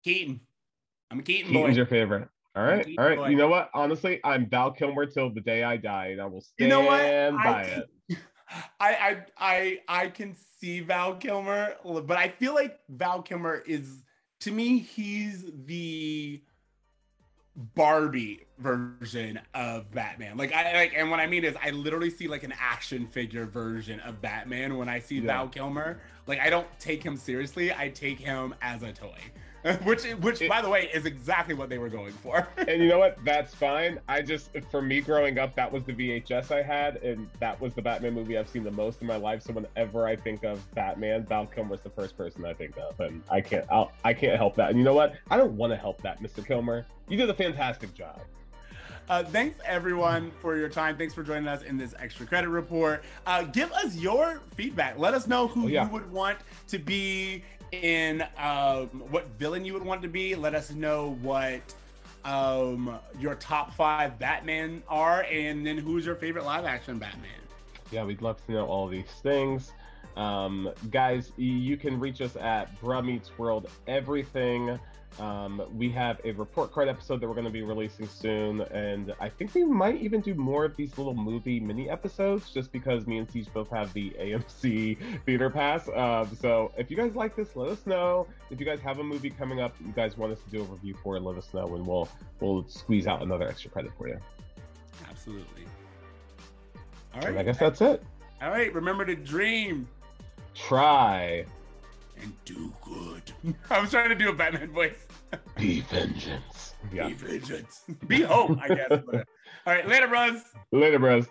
Keaton. I'm a Keaton Keaton's boy. your favorite. All right, all right. Boy. You know what? Honestly, I'm Val Kilmer till the day I die, and I will stand you know what? by I, it. I, I I I can see Val Kilmer, but I feel like Val Kilmer is to me he's the Barbie version of Batman. Like I like, and what I mean is, I literally see like an action figure version of Batman when I see yeah. Val Kilmer. Like I don't take him seriously; I take him as a toy. which which it, by the way is exactly what they were going for and you know what that's fine i just for me growing up that was the vhs i had and that was the batman movie i've seen the most in my life so whenever i think of batman val kilmer's the first person i think of and i can't I'll, i can't help that and you know what i don't want to help that mr kilmer you did a fantastic job uh, thanks everyone for your time. Thanks for joining us in this extra credit report. Uh, give us your feedback. Let us know who oh, yeah. you would want to be in um, what villain you would want to be. Let us know what um, your top five Batman are, and then who's your favorite live action Batman. Yeah, we'd love to know all these things. Um, guys, you can reach us at Bruh Meets World Everything um, we have a report card episode that we're going to be releasing soon, and I think we might even do more of these little movie mini episodes, just because me and Siege both have the AMC theater pass. Um, so if you guys like this, let us know. If you guys have a movie coming up you guys want us to do a review for, let us know, and we'll we'll squeeze out another extra credit for you. Absolutely. All right. And I guess that's it. All right. Remember to dream. Try and do good. I was trying to do a Batman voice. Be vengeance. Yeah. Be vengeance. Be hope, I guess. Uh, all right, later, bros. Later, bros.